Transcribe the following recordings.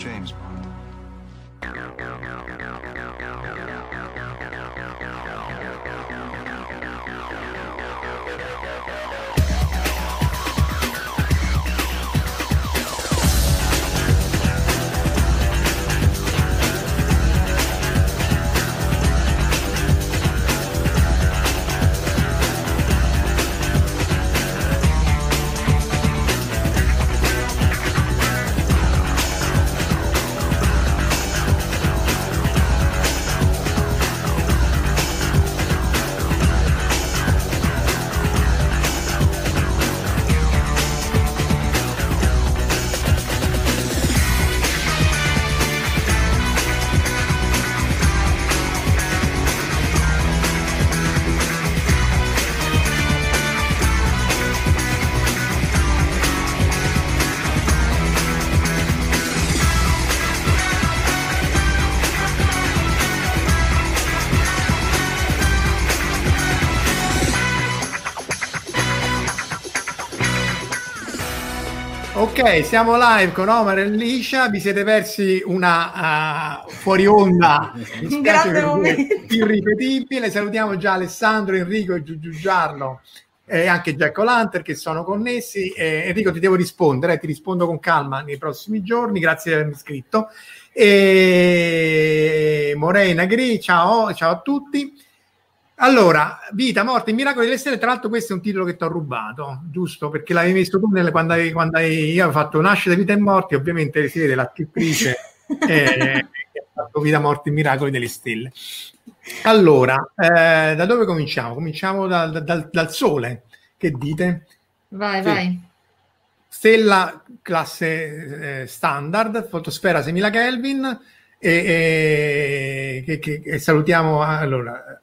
James Bond. Ok, siamo live con Omar e Liscia. Vi siete persi una uh, fuori onda Un grande momento. irripetibile. Salutiamo già Alessandro, Enrico e Giugiu Giarlo e anche Giacomo Lanter che sono connessi. Eh, Enrico, ti devo rispondere, eh, ti rispondo con calma nei prossimi giorni. Grazie di avermi iscritto. E Morena Gri, ciao, ciao a tutti. Allora, vita, morte, il miracolo delle stelle. Tra l'altro, questo è un titolo che ti ho rubato, giusto? Perché l'avevi messo tu nelle, quando, hai, quando hai, io ho fatto Nascita, Vita e Morte. Ovviamente si vede la scrittrice eh, che ha fatto Vita, Morte e Miracoli delle stelle. Allora, eh, da dove cominciamo? Cominciamo dal, dal, dal Sole. Che dite? Vai, Sì. vai. Stella classe eh, standard, fotosfera 6000 Kelvin e, e- che, che- e salutiamo allora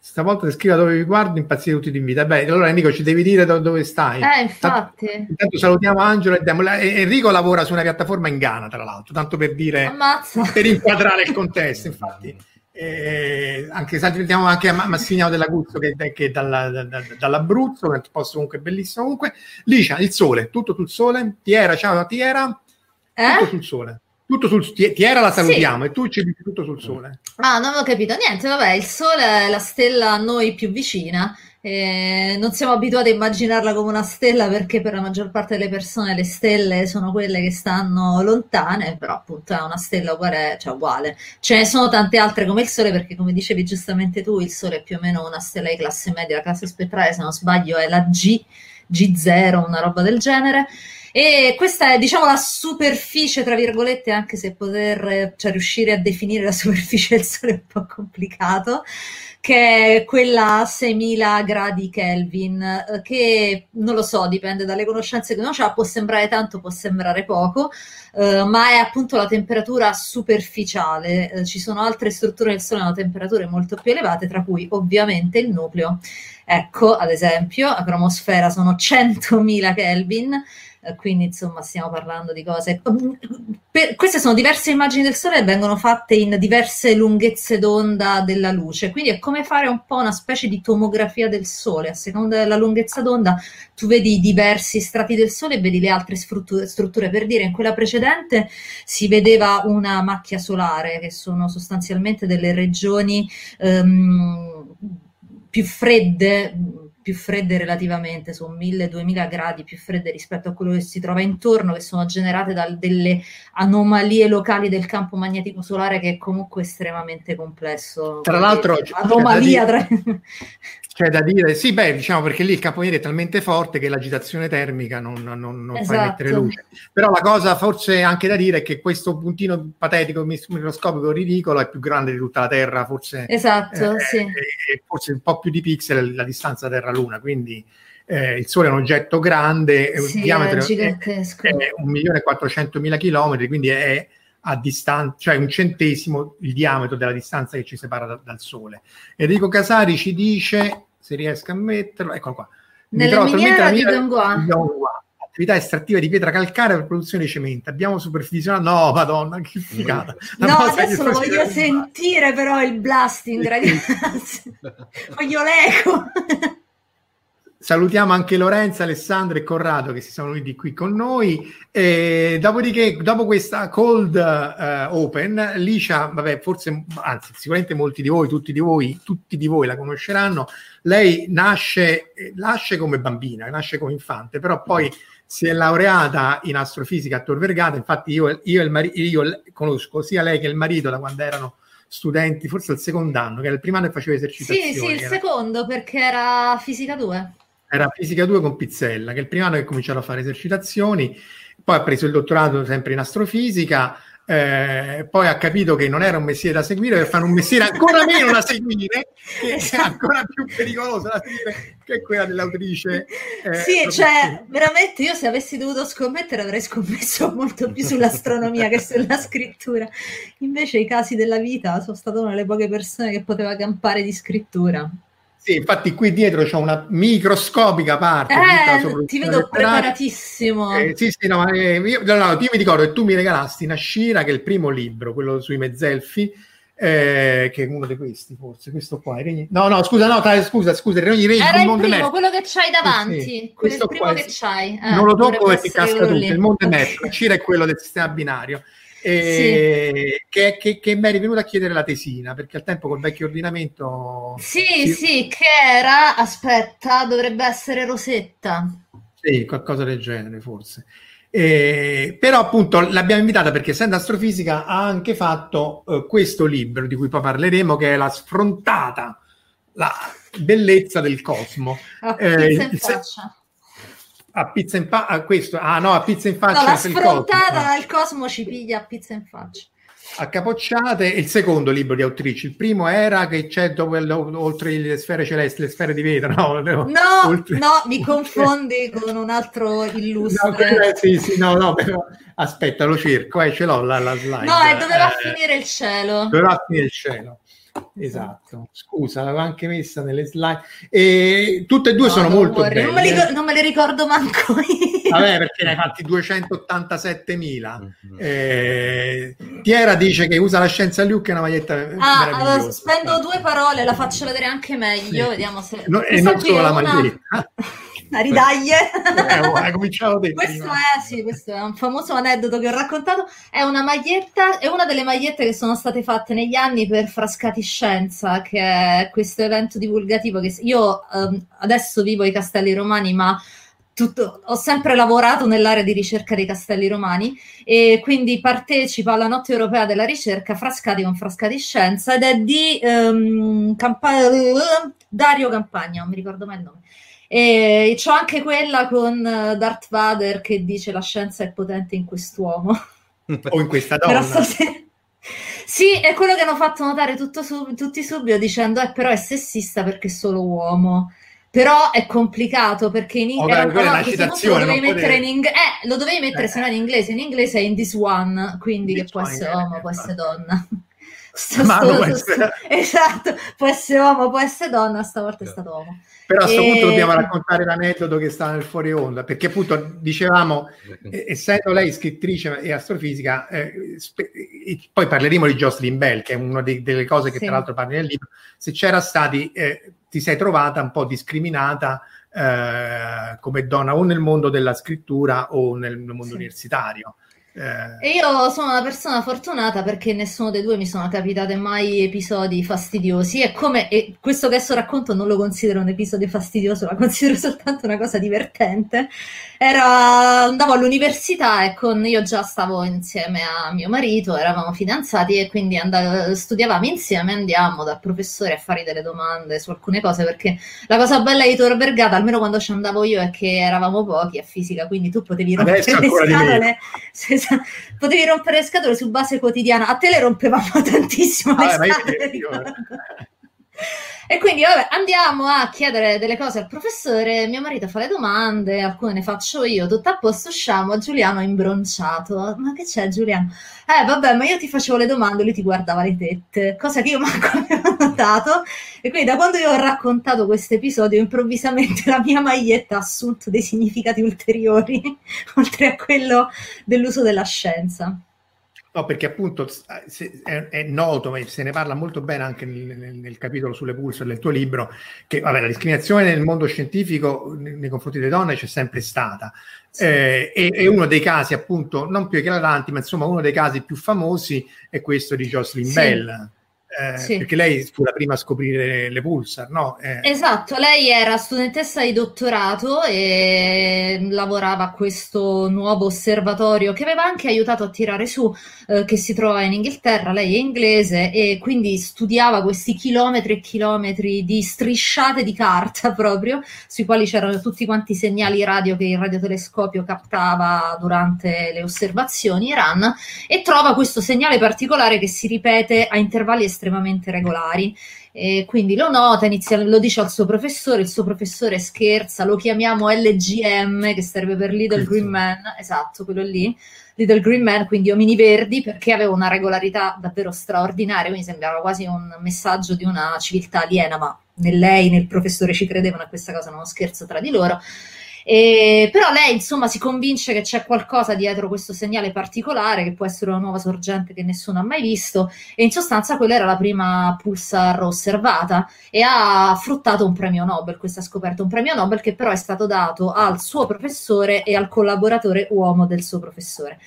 stavolta ti scrivo dove vi guardo impazzire tutti di invita beh allora Enrico ci devi dire do- dove stai Eh, infatti. intanto salutiamo Angelo e Demo. E- Enrico lavora su una piattaforma in Ghana tra l'altro tanto per dire Ammazza. per inquadrare il contesto infatti Eh, anche salutiamo anche a Ma- Massimiliano Dell'Aguzzo che, che è dalla- da- da- dall'Abruzzo un posto comunque bellissimo comunque Licia, il sole, tutto sul sole Tiera, ciao Tiera tutto Eh? sul sole tutto sul Ti- Tiera la Sì. salutiamo e tu ci dici tutto sul sole Ah, non avevo capito niente. Vabbè, il Sole è la stella a noi più vicina. Eh, non siamo abituati a immaginarla come una stella perché per la maggior parte delle persone le stelle sono quelle che stanno lontane, però appunto è una stella uguale, cioè uguale. Ce ne sono tante altre come il Sole perché come dicevi giustamente tu, il Sole è più o meno una stella di classe media, la classe spettrale se non sbaglio è la G, G0, una roba del genere. E questa è, diciamo, la superficie, tra virgolette, anche se poter, cioè, riuscire a definire la superficie del Sole è un po' complicato, che è quella a 6000 gradi Kelvin, eh, che non lo so, dipende dalle conoscenze che uno ha, può sembrare tanto, può sembrare poco, eh, ma è appunto la temperatura superficiale. Eh, ci sono altre strutture del Sole a temperature molto più elevate, tra cui ovviamente il nucleo. Ecco, ad esempio, la cromosfera sono 100.000 Kelvin, quindi insomma stiamo parlando di cose. Per- queste sono diverse immagini del Sole e vengono fatte in diverse lunghezze d'onda della luce, quindi è come fare un po' una specie di tomografia del Sole. A seconda della lunghezza d'onda tu vedi diversi strati del Sole e vedi le altre strutture, strutture. Per dire, in quella precedente si vedeva una macchia solare, che sono sostanzialmente delle regioni ehm, più fredde, più fredde relativamente, sono 1000-2000 gradi più fredde rispetto a quello che si trova intorno, che sono generate da delle anomalie locali del campo magnetico solare che è comunque estremamente complesso. Tra l'altro, anomalia tra... C'è da dire, sì, beh, diciamo perché lì il magnetico è talmente forte che l'agitazione termica non, non, non esatto. fa emettere luce. Però la cosa forse anche da dire è che questo puntino patetico, microscopico, ridicolo è più grande di tutta la Terra, forse, esatto, eh, sì. forse un po' più di pixel la distanza Terra-Luna, quindi eh, il Sole è un oggetto grande, sì, un diametro è, è 1.400.000 km, quindi è a distanza, cioè un centesimo il diametro della distanza che ci separa da, dal Sole. Enrico Casari ci dice se riesco a metterlo, eccolo qua. Nella miniera di Dongua. Attività estrattiva di pietra calcarea per produzione di cemento. Abbiamo supervisionato. No, madonna, che figata. no, adesso lo voglio sentire, però il blasting, ragazzi. voglio l'eco. Salutiamo anche Lorenza, Alessandro e Corrado che si sono uniti qui con noi. E dopodiché, dopo questa cold uh, open, Licia, vabbè, forse, anzi, sicuramente molti di voi, tutti di voi, tutti di voi la conosceranno. Lei nasce, nasce come bambina, nasce come infante, però poi si è laureata in astrofisica a Tor Vergata. Infatti, io, io, il mari- io conosco sia lei che il marito da quando erano studenti, forse il secondo anno, che era il primo anno che faceva esercitazioni. Sì, sì, il era... secondo perché era fisica 2 era fisica 2 con Pizzella, che il primo anno che cominciato a fare esercitazioni, poi ha preso il dottorato sempre in astrofisica, eh, poi ha capito che non era un mestiere da seguire per fare un mestiere ancora meno da seguire, che è ancora più pericoloso da seguire, che quella dell'autrice. Eh, sì, cioè, veramente io se avessi dovuto scommettere avrei scommesso molto più sull'astronomia che sulla scrittura. Invece i casi della vita sono stato una delle poche persone che poteva campare di scrittura. Sì, infatti qui dietro c'è una microscopica parte. Eh, ti vedo preparatissimo. Eh, sì, sì, no, eh, io, no, no, io mi ricordo che tu mi regalasti Nascira, che è il primo libro, quello sui mezzelfi, eh, che è uno di questi forse, questo qua. Regni... No, no, scusa, no, tra, scusa, scusa, Regni, Regni Era il primo, Merto. quello che c'hai davanti, sì, sì. quello è il primo qua, che c'hai. Eh, non lo tocco perché casca tutto, il Monte Merto, Nascira è quello del sistema binario eh, sì. che, che, che, mi eri venuto a chiedere la tesina perché al tempo col vecchio ordinamento sì, sì, sì che era aspetta dovrebbe essere Rosetta. Sì qualcosa del genere forse. Eh, però appunto l'abbiamo invitata perché essendo astrofisica ha anche fatto eh, questo libro di cui poi parleremo che è la sfrontata la bellezza del cosmo. A eh, faccia a pizza in faccia, ah, questo, ah no, a pizza in faccia. No, la sfrontata dal cosmo ci piglia a pizza in faccia. A capocciate, il secondo libro di autrici. Il primo era che c'è dove, oltre le sfere celesti, le sfere di vetro. No, no, no, oltre... no mi confondi con un altro illustre. No, quella, sì, sì, no, no, però, aspetta, lo cerco, eh, ce l'ho la, la slide. No, e doveva eh, finire il cielo. Doveva finire il cielo. Esatto, scusa, l'avevo anche messa nelle slide. E tutte e due no, sono molto belle. Non me, li, non me, le ricordo manco io. Vabbè, perché ne hai fatti 287.000. Mm-hmm. Eh, Tiera dice che usa la scienza Luke e una maglietta ah, allora, spendo due parole, la faccio vedere anche meglio, sì. vediamo se... No, e non solo la una... maglietta. A ridaglie. Eh, cominciato questo è, sì, questo è un famoso aneddoto che ho raccontato. È una maglietta, è una delle magliette che sono state fatte negli anni per Frascati Scienza, che è questo evento divulgativo che io um, adesso vivo ai Castelli Romani, ma tutto, ho sempre lavorato nell'area di ricerca dei castelli romani e quindi partecipo alla notte europea della ricerca Frascati con Frascati Scienza ed è di um, Campa- Dario Campagna, non mi ricordo mai il nome. E c'ho anche quella con eh, Darth Vader che dice la scienza è potente in quest'uomo. o in questa donna. Se... Sì, è quello che hanno fatto notare sub... tutti subito dicendo eh, però è sessista perché è solo uomo. Però è complicato perché in inglese oh, no, lo dovevi mettere in inglese, eh, lo dovevi mettere eh. se no in inglese, in inglese è in this one, quindi this che può essere uomo, può essere donna. Sto, sto, sto, essere... Esatto, può essere uomo, può essere donna, stavolta è stato uomo. Però a questo e... punto dobbiamo raccontare l'aneddoto che sta nel fuori onda, perché appunto dicevamo, eh, essendo lei scrittrice e astrofisica, eh, spe- poi parleremo di Jocelyn Bell, che è una de- delle cose che sì. tra l'altro parli nel libro, se c'era stati, eh, ti sei trovata un po' discriminata eh, come donna o nel mondo della scrittura o nel, nel mondo sì. universitario. Eh... E io sono una persona fortunata perché nessuno dei due mi sono capitate mai episodi fastidiosi. E come e questo che adesso racconto non lo considero un episodio fastidioso, la considero soltanto una cosa divertente. Era, andavo all'università e con io già stavo insieme a mio marito, eravamo fidanzati e quindi andavo, studiavamo insieme, andiamo dal professore a fargli delle domande su alcune cose perché la cosa bella di Tor Vergata, almeno quando ci andavo io, è che eravamo pochi a fisica, quindi tu potevi rompere le scatole potevi rompere le scatole su base quotidiana. A te le rompevamo tantissimo le ah, scatole. E quindi vabbè, andiamo a chiedere delle cose al professore, mio marito fa le domande, alcune ne faccio io, tutto a posto, usciamo, Giuliano è imbronciato. Ma che c'è Giuliano? Eh vabbè, ma io ti facevo le domande, lui ti guardava le tette, cosa che io manco avevo notato. E quindi da quando io ho raccontato questo episodio, improvvisamente la mia maglietta ha assunto dei significati ulteriori, oltre a quello dell'uso della scienza. No, perché appunto è, è, noto, ma se ne parla molto bene anche nel, nel, nel capitolo sulle pulse del tuo libro, che vabbè, la discriminazione nel mondo scientifico nei, nei confronti delle donne c'è sempre stata. Sì. Eh, e, e, uno dei casi, appunto, non più eclatanti, ma insomma uno dei casi più famosi è questo di Jocelyn sì. Bell eh, sì. perché lei fu la prima a scoprire le pulsar, no? Eh. Esatto, lei era studentessa di dottorato e lavorava a questo nuovo osservatorio che aveva anche aiutato a tirare su, eh, che si trova in Inghilterra, lei è inglese e quindi studiava questi chilometri e chilometri di strisciate di carta proprio, sui quali c'erano tutti quanti i segnali radio che il radiotelescopio captava durante le osservazioni RAN e trova questo segnale particolare che si ripete a intervalli estremamente estremamente regolari. E quindi lo nota, inizia, lo dice al suo professore, il suo professore scherza, lo chiamiamo LGM, che serve per Little Green Man, esatto, quello lì, Little Green Man, quindi omini verdi, perché aveva una regolarità davvero straordinaria, quindi sembrava quasi un messaggio di una civiltà aliena, ma né lei né il professore ci credevano a questa cosa, non scherzo tra di loro. E, però lei insomma si convince che c'è qualcosa dietro questo segnale particolare che può essere una nuova sorgente che nessuno ha mai visto e in sostanza quella era la prima pulsar osservata e ha fruttato un premio Nobel, questa scoperta, un premio Nobel che però è stato dato al suo professore e al collaboratore uomo del suo professore.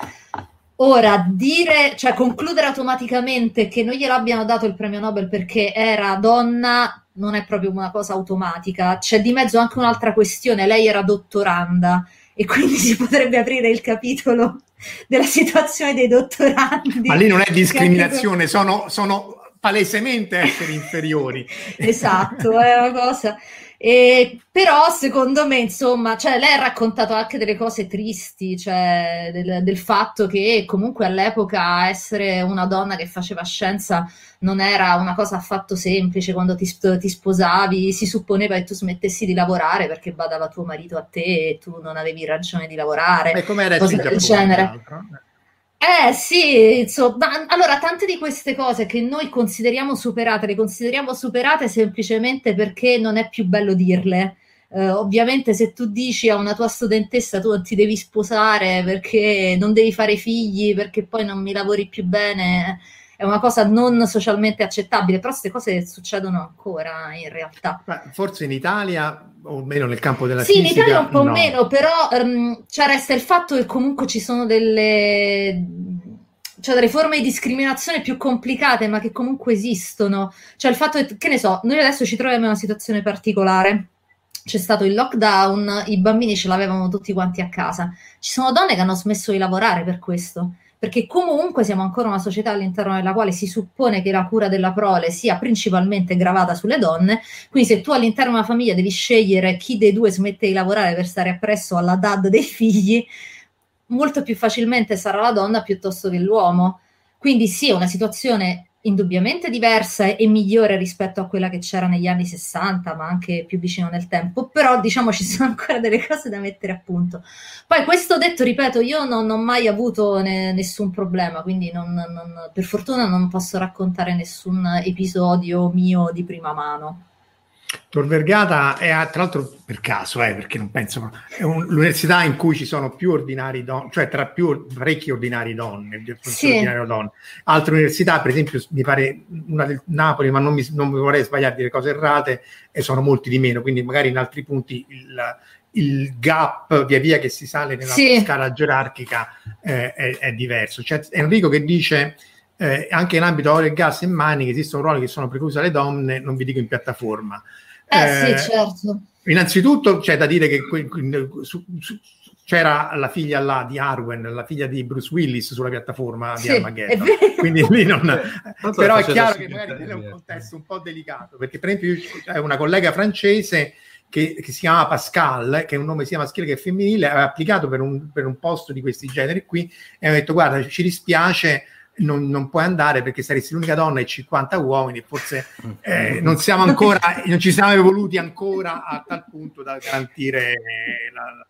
Ora, dire, cioè concludere automaticamente che non gliel'abbiano dato il premio Nobel perché era donna non è proprio una cosa automatica. C'è di mezzo anche un'altra questione. Lei era dottoranda e quindi si potrebbe aprire il capitolo della situazione dei dottorandi. Ma lì non è discriminazione, sono, sono palesemente esseri inferiori. esatto, è una cosa. E, però secondo me, insomma, cioè, lei ha raccontato anche delle cose tristi, cioè del, del, fatto che comunque all'epoca essere una donna che faceva scienza non era una cosa affatto semplice. Quando ti, ti sposavi si supponeva che tu smettessi di lavorare perché badava tuo marito a te e tu non avevi ragione di lavorare. E come era cose del genere. Eh sì, insomma, allora tante di queste cose che noi consideriamo superate, le consideriamo superate semplicemente perché non è più bello dirle. Uh, ovviamente se tu dici a una tua studentessa tu non ti devi sposare perché non devi fare figli, perché poi non mi lavori più bene, è una cosa non socialmente accettabile, però queste cose succedono ancora in realtà. forse in Italia o meno nel campo della sì, fisica. Sì, in Italia un po' no. meno, però um, cioè resta il fatto che comunque ci sono delle cioè delle forme di discriminazione più complicate, ma che comunque esistono. Cioè il fatto che, che ne so, noi adesso ci troviamo in una situazione particolare. C'è stato il lockdown, i bambini ce l'avevano tutti quanti a casa. Ci sono donne che hanno smesso di lavorare per questo perché comunque siamo ancora una società all'interno della quale si suppone che la cura della prole sia principalmente gravata sulle donne, quindi se tu all'interno di una famiglia devi scegliere chi dei due smette di lavorare per stare appresso alla dad dei figli, molto più facilmente sarà la donna piuttosto che l'uomo. Quindi sì, è una situazione indubbiamente diversa e migliore rispetto a quella che c'era negli anni 60, ma anche più vicino nel tempo, però diciamo ci sono ancora delle cose da mettere a punto. Poi questo detto, ripeto, io non ho mai avuto ne, nessun problema, quindi non, non, per fortuna non posso raccontare nessun episodio mio di prima mano. Tor Vergata è tra l'altro per caso, eh, perché non penso, è un, l'università in cui ci sono più ordinari donne, cioè tra più parecchi ordinari donne, sì. donne. Altre università, per esempio, mi pare una del Napoli, ma non mi, non mi vorrei sbagliare dire cose errate, e sono molti di meno, quindi magari in altri punti il, il gap via via che si sale nella sì. scala gerarchica eh, è, è, diverso. C'è Enrico che dice eh, anche in ambito oro e gas e mani che esistono ruoli che sono preclusi alle donne, non vi dico in piattaforma. Eh, eh sì, certo. Innanzitutto c'è da dire che su, su, c'era la figlia là di Arwen, la figlia di Bruce Willis sulla piattaforma di sì, Armageddon. Quindi lì non... Però è chiaro che magari è un contesto un po' delicato, perché per esempio c'è una collega francese che, che, si chiama Pascal, che è un nome sia maschile che femminile, aveva applicato per un, per un posto di questi generi qui e ha detto guarda ci dispiace non, non, puoi andare perché saresti l'unica donna e 50 uomini, forse eh, non siamo ancora, non ci siamo evoluti ancora a tal punto da garantire la, la...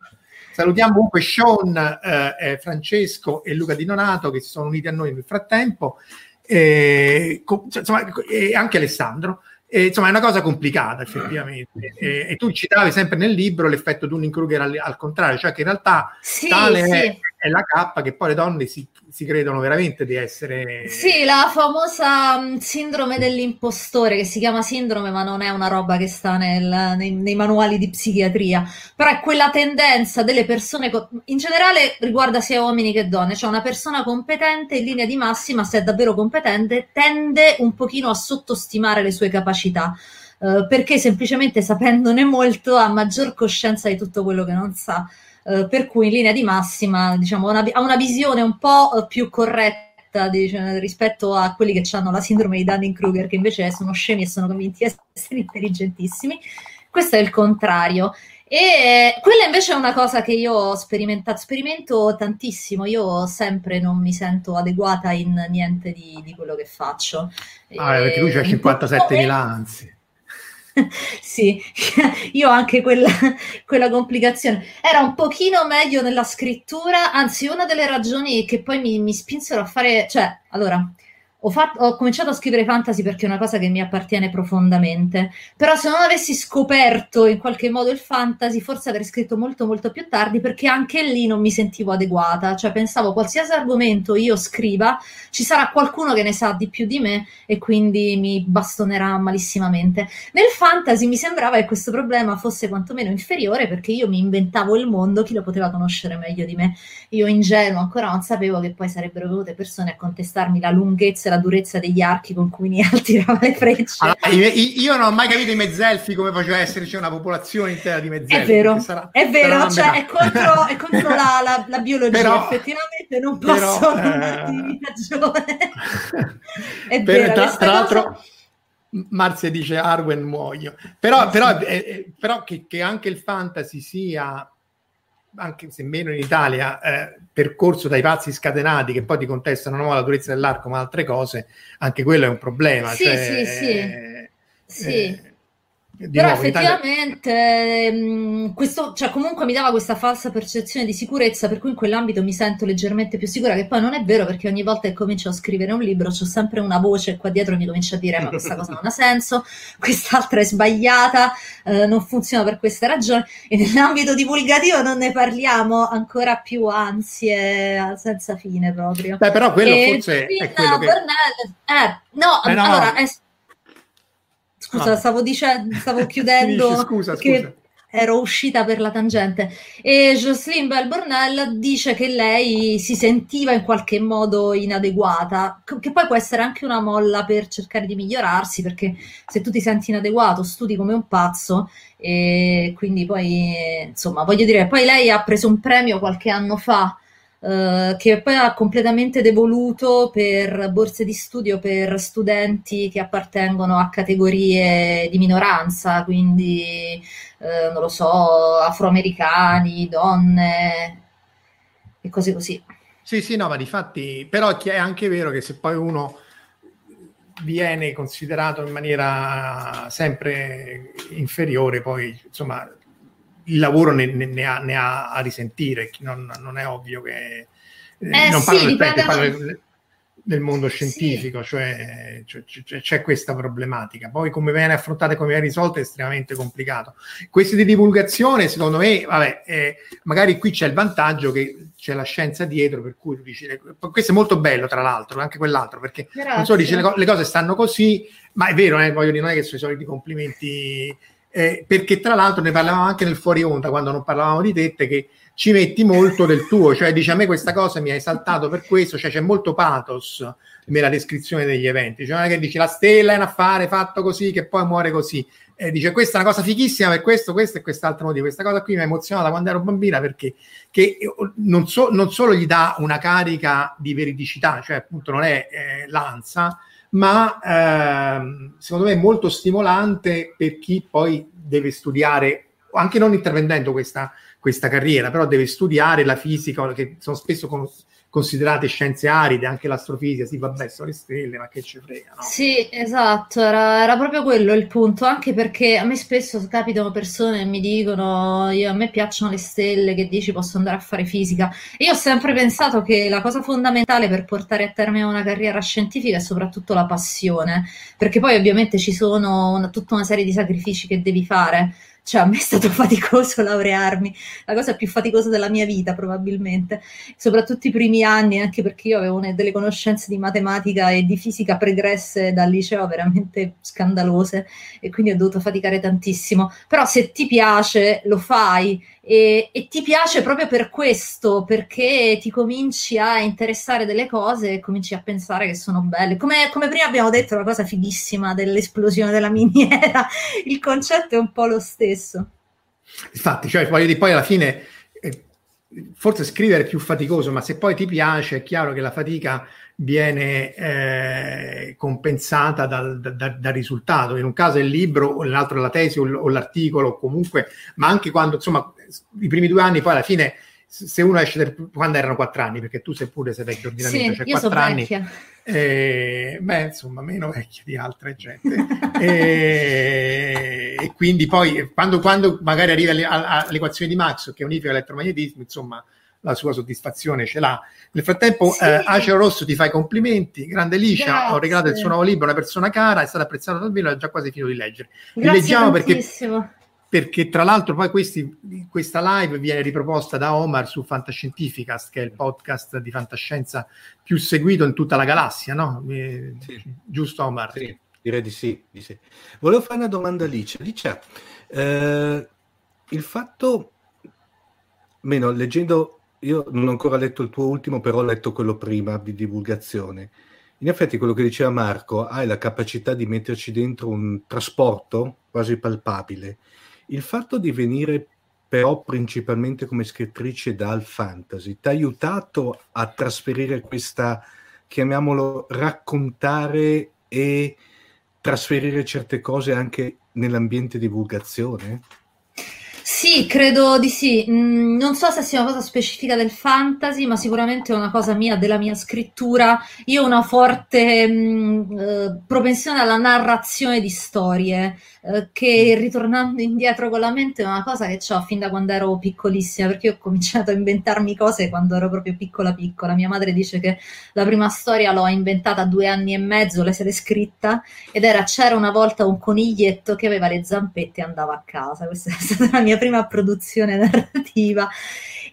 Salutiamo comunque Sean, eh, eh, Francesco e Luca Di Donato che si sono uniti a noi nel frattempo, e, insomma, e anche Alessandro. E, insomma, è una cosa complicata effettivamente. E, e, tu citavi sempre nel libro l'effetto Dunning-Kruger al, al contrario, cioè che in realtà sì, tale sì. È, è, la cappa che poi le donne si, si, credono veramente di essere. Sì, la famosa um, sindrome dell'impostore che si chiama sindrome, ma non è una roba che sta nel, nei, nei, manuali di psichiatria. Però è quella tendenza delle persone, in generale riguarda sia uomini che donne, cioè una persona competente in linea di massima, se è davvero competente, tende un pochino a sottostimare le sue capacità. Uh, perché semplicemente sapendone molto ha maggior coscienza di tutto quello che non sa. Eh, per cui in linea di massima diciamo, una, ha una visione un po' eh, più corretta diciamo, rispetto a quelli che hanno la sindrome di Dunning-Kruger, che invece sono scemi e sono convinti di essere intelligentissimi. Questo è il contrario. E quella invece è una cosa che io ho sperimentato, sperimento tantissimo, io sempre non mi sento adeguata in niente di, di quello che faccio. Ah, e perché lui c'ha 57.000 anzi. Sì, io ho anche quella, quella, complicazione. Era un pochino meglio nella scrittura, anzi una delle ragioni che poi mi, mi spinsero a fare, cioè, allora, ho, fatto, ho, cominciato a scrivere fantasy perché è una cosa che mi appartiene profondamente, però se non avessi scoperto in qualche modo il fantasy, forse avrei scritto molto molto più tardi perché anche lì non mi sentivo adeguata, cioè pensavo qualsiasi argomento io scriva, ci sarà qualcuno che ne sa di più di me e quindi mi bastonerà malissimamente. Nel fantasy mi sembrava che questo problema fosse quantomeno inferiore perché io mi inventavo il mondo, chi lo poteva conoscere meglio di me? Io ingenuo ancora non sapevo che poi sarebbero venute persone a contestarmi la lunghezza la durezza degli archi con cui Nial tirava le frecce. Allora, io non ho mai capito i mezzelfi come faceva esserci una popolazione intera di mezzelfi. È vero, sarà, è vero, cioè è contro, è contro la, la, la, biologia, però, effettivamente non posso però, darti eh... ragione. è per, vero, tra, tra l'altro... Marzia dice Arwen muoio, però, però, eh, eh, però che, che, anche il fantasy sia anche se meno in Italia, eh, percorso dai pazzi scatenati che poi ti contestano non la durezza dell'arco ma altre cose, anche quello è un problema. Sì, cioè, sì, sì. Eh, sì. Però nuovo, effettivamente Italia... Ehm, questo, cioè, comunque mi dava questa falsa percezione di sicurezza, per cui in quell'ambito mi sento leggermente più sicura, che poi non è vero perché ogni volta che comincio a scrivere un libro c'è sempre una voce qua dietro mi comincia a dire ma questa cosa non ha senso, quest'altra è sbagliata, eh, non funziona per queste ragioni e nell'ambito divulgativo non ne parliamo ancora più ansie senza fine proprio. Beh, però quello e forse è quello che... eh, no, eh no, allora... È Scusa, ah. stavo dicendo, stavo chiudendo. Finisci, scusa, scusa. Ero uscita per la tangente e Jocelyn Belbornel dice che lei si sentiva in qualche modo inadeguata, che poi può essere anche una molla per cercare di migliorarsi, perché se tu ti senti inadeguato, studi come un pazzo e quindi poi, insomma, voglio dire, poi lei ha preso un premio qualche anno fa Uh, che poi ha completamente devoluto per borse di studio per studenti che appartengono a categorie di minoranza, quindi uh, non lo so, afroamericani, donne e cose così. Sì, sì, no, ma di fatti, però è anche vero che se poi uno viene considerato in maniera sempre inferiore, poi insomma il lavoro ne, ne, ne, ha, ne ha, a risentire, non, non, è ovvio che... Eh, eh non sì, dipende... parlo, nel mondo scientifico, sì. cioè, cioè, cioè, c'è questa problematica. Poi come viene affrontata e come viene risolta è estremamente complicato. Questi di divulgazione, secondo me, vabbè, eh, magari qui c'è il vantaggio che c'è la scienza dietro, per cui dici, questo è molto bello tra l'altro, anche quell'altro, perché Grazie. non so, dice le, co- le, cose stanno così, ma è vero, eh, voglio dire, non è che sono i soliti complimenti, eh, perché tra l'altro ne parlavamo anche nel fuori onda, quando non parlavamo di tette, che ci metti molto del tuo, cioè dici a me questa cosa mi ha esaltato per questo, cioè c'è molto pathos nella descrizione degli eventi, cioè non è che dici la stella è un affare fatto così che poi muore così, eh, dice questa è una cosa fighissima per questo, questo e quest'altro motivo, questa cosa qui mi ha emozionata quando ero bambina perché che non, so, non solo gli dà una carica di veridicità, cioè appunto non è eh, l'ansa, ma ehm, secondo me è molto stimolante per chi poi deve studiare, anche non intervendendo questa questa carriera, però deve studiare la fisica, che sono spesso con, considerate scienze aride, anche l'astrofisica, sì vabbè sono le stelle, ma che ci frega, no? Sì, esatto, era, era, proprio quello il punto, anche perché a me spesso capitano persone che mi dicono, io, a me piacciono le stelle, che dici posso andare a fare fisica, e io ho sempre pensato che la cosa fondamentale per portare a termine una carriera scientifica è soprattutto la passione, perché poi ovviamente ci sono una, tutta una serie di sacrifici che devi fare, cioè, a me è stato faticoso laurearmi, la cosa più faticosa della mia vita probabilmente, soprattutto i primi anni, anche perché io avevo delle conoscenze di matematica e di fisica pregresse dal liceo veramente scandalose e quindi ho dovuto faticare tantissimo. Però se ti piace, lo fai e, e, ti piace proprio per questo, perché ti cominci a interessare delle cose e cominci a pensare che sono belle. Come, come prima abbiamo detto, la cosa fighissima dell'esplosione della miniera, il concetto è un po' lo stesso. Infatti, cioè, dire, poi alla fine eh, forse scrivere è più faticoso, ma se poi ti piace è chiaro che la fatica viene eh, compensata dal, da, dal, risultato. In un caso è il libro, o nell'altro è la tesi o l'articolo, comunque, ma anche quando insomma i primi due anni, poi alla fine se uno esce del, quando erano quattro anni, perché tu seppure sei vecchio ordinamento, sì, cioè quattro anni, eh, beh, insomma, meno vecchia di altre gente. e, e, quindi poi quando, quando magari arriva all'equazione di Max che unifica l'elettromagnetismo, insomma, la sua soddisfazione ce l'ha. Nel frattempo, sì. eh, Aceo Rosso ti fa i complimenti. Grande Licia, ho regalato il suo nuovo libro, Una persona cara, è stato apprezzato dal vino, è già quasi finito di leggere. Li leggiamo perché, perché, tra l'altro, poi questi, questa live viene riproposta da Omar su Fantascientificast, che è il podcast di fantascienza più seguito in tutta la galassia, no? Eh, sì. Giusto, Omar? Sì, direi di sì, di sì. Volevo fare una domanda a Licia. Licia, eh, il fatto, meno leggendo io non ho ancora letto il tuo ultimo, però ho letto quello prima di divulgazione. In effetti, quello che diceva Marco, hai la capacità di metterci dentro un trasporto quasi palpabile. Il fatto di venire però principalmente come scrittrice dal fantasy, ti ha aiutato a trasferire questa, chiamiamolo, raccontare e trasferire certe cose anche nell'ambiente divulgazione? Sì, credo di sì. Mm, non so se sia una cosa specifica del fantasy, ma sicuramente è una cosa mia, della mia scrittura. Io ho una forte mm, eh, propensione alla narrazione di storie, eh, che ritornando indietro con la mente è una cosa che ho fin da quando ero piccolissima, perché io ho cominciato a inventarmi cose quando ero proprio piccola piccola. Mia madre dice che la prima storia l'ho inventata a due anni e mezzo, l'essere scritta, ed era C'era una volta un coniglietto che aveva le zampette e andava a casa. Questa è stata la mia prima produzione narrativa.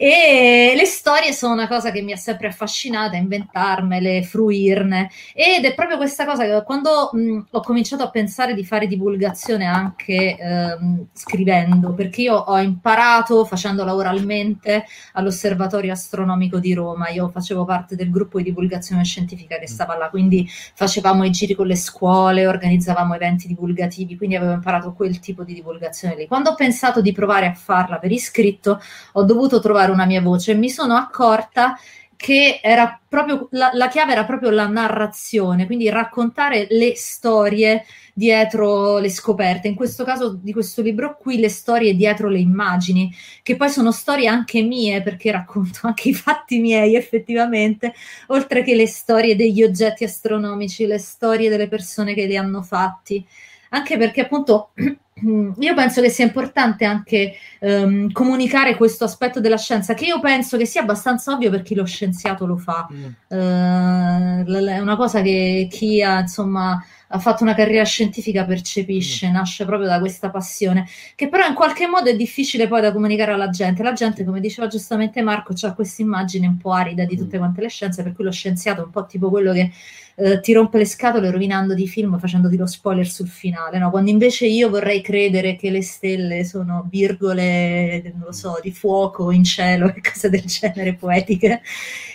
E le storie sono una cosa che mi ha sempre affascinata, inventarmele, fruirne. Ed è proprio questa cosa che quando mh, ho cominciato a pensare di fare divulgazione anche ehm, scrivendo, perché io ho imparato facendo lavoralmente all'Osservatorio Astronomico di Roma, io facevo parte del gruppo di divulgazione scientifica che stava là, quindi facevamo i giri con le scuole, organizzavamo eventi divulgativi, quindi avevo imparato quel tipo di divulgazione lì. Quando ho pensato di provare a farla per iscritto, ho dovuto trovare una mia voce mi sono accorta che era proprio la, la, chiave era proprio la narrazione, quindi raccontare le storie dietro le scoperte. In questo caso di questo libro qui le storie dietro le immagini, che poi sono storie anche mie perché racconto anche i fatti miei effettivamente, oltre che le storie degli oggetti astronomici, le storie delle persone che li hanno fatti. Anche perché appunto io penso che sia importante anche um, comunicare questo aspetto della scienza, che io penso che sia abbastanza ovvio per chi lo scienziato lo fa. Mm. Uh, è una cosa che chi ha, insomma, ha fatto una carriera scientifica percepisce, mm. nasce proprio da questa passione, che però in qualche modo è difficile poi da comunicare alla gente. La gente, come diceva giustamente Marco, ha questa immagine un po' arida di tutte mm. quante le scienze, per cui lo scienziato è un po' tipo quello che eh, ti rompe le scatole rovinando di film facendoti lo spoiler sul finale, no? quando invece io vorrei credere che le stelle sono virgole, non lo so, di fuoco in cielo e cose del genere poetiche.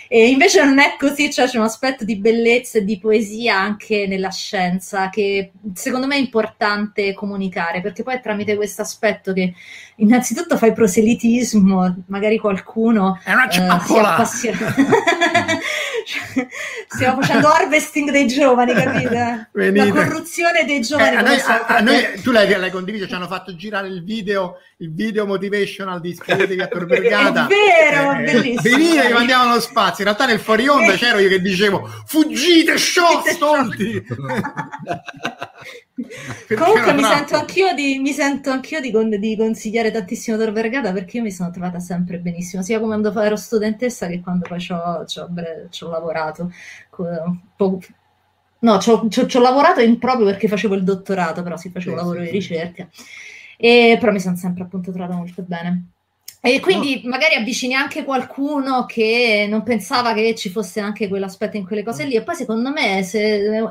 E invece non è così, cioè c'è un aspetto di bellezza e di poesia anche nella scienza che secondo me è importante comunicare, perché poi è tramite questo aspetto che innanzitutto fai proselitismo, magari qualcuno è una eh, si appassiona. Stiamo facendo harvesting dei giovani, capite? Venite. La corruzione dei giovani. Eh, a noi, a, a noi, tu l'hai, l'hai, condiviso, ci hanno fatto girare il video, il video motivational di Iscrivetevi a Tor Vergata. È vero, eh, bellissimo. Venite che mandiamo allo spazio. In realtà nel fuori onda eh. c'ero io che dicevo fuggite, show, stolti! Comunque mi sento, anch'io di, mi sento anch'io di, con, di consigliare tantissimo Tor Vergata perché io mi sono trovata sempre benissimo, sia quando ero studentessa che quando poi ci ho lavorato. No, ci ho lavorato in, proprio perché facevo il dottorato, però si faceva sì, lavoro sì, di ricerca. E, però mi sono sempre appunto trovata molto bene. E quindi no. magari avvicini anche qualcuno che non pensava che ci fosse anche quell'aspetto in quelle cose lì. E poi secondo me se,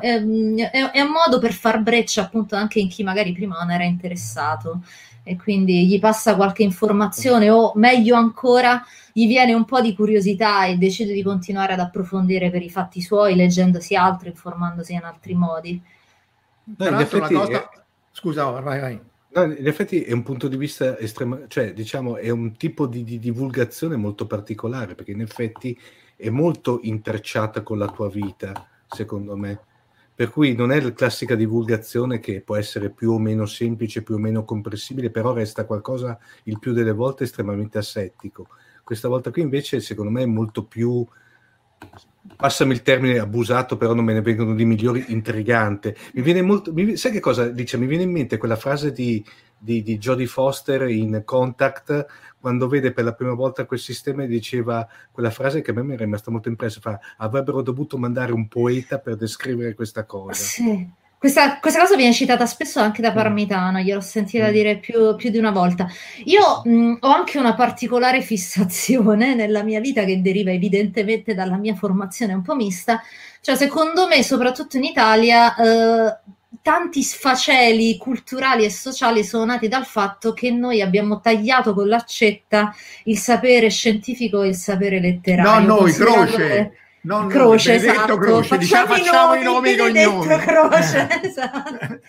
è, è, è, un modo per far breccia appunto anche in chi magari prima non era interessato. E quindi gli passa qualche informazione o meglio ancora gli viene un po' di curiosità e decide di continuare ad approfondire per i fatti suoi, leggendosi altro, informandosi in altri modi. No, in effetti, cosa... Scusa, vai, vai. No, in effetti è un punto di vista estremo, cioè diciamo è un tipo di, di, divulgazione molto particolare perché in effetti è molto intrecciata con la tua vita, secondo me. Per cui non è la classica divulgazione che può essere più o meno semplice, più o meno comprensibile, però resta qualcosa il più delle volte estremamente assettico. Questa volta qui invece secondo me è molto più passami il termine abusato, però non me ne vengono di migliori, intrigante. Mi viene molto, mi, sai che cosa dice? Mi viene in mente quella frase di, di, di Jodie Foster in Contact, quando vede per la prima volta quel sistema e diceva quella frase che a me mi è rimasta molto impressa, fa, avrebbero dovuto mandare un poeta per descrivere questa cosa. Sì. Questa, questa, cosa viene citata spesso anche da mm. Parmitano, gliel'ho sentita mm. dire più, più, di una volta. Io mh, mm, ho anche una particolare fissazione nella mia vita che deriva evidentemente dalla mia formazione un po' mista, cioè secondo me, soprattutto in Italia, eh, tanti sfaceli culturali e sociali sono nati dal fatto che noi abbiamo tagliato con l'accetta il sapere scientifico e il sapere letterario. No, noi, croce! Non Croce, esatto. Croce, diciamo, facciamo i nomi e cognomi. Croce, esatto.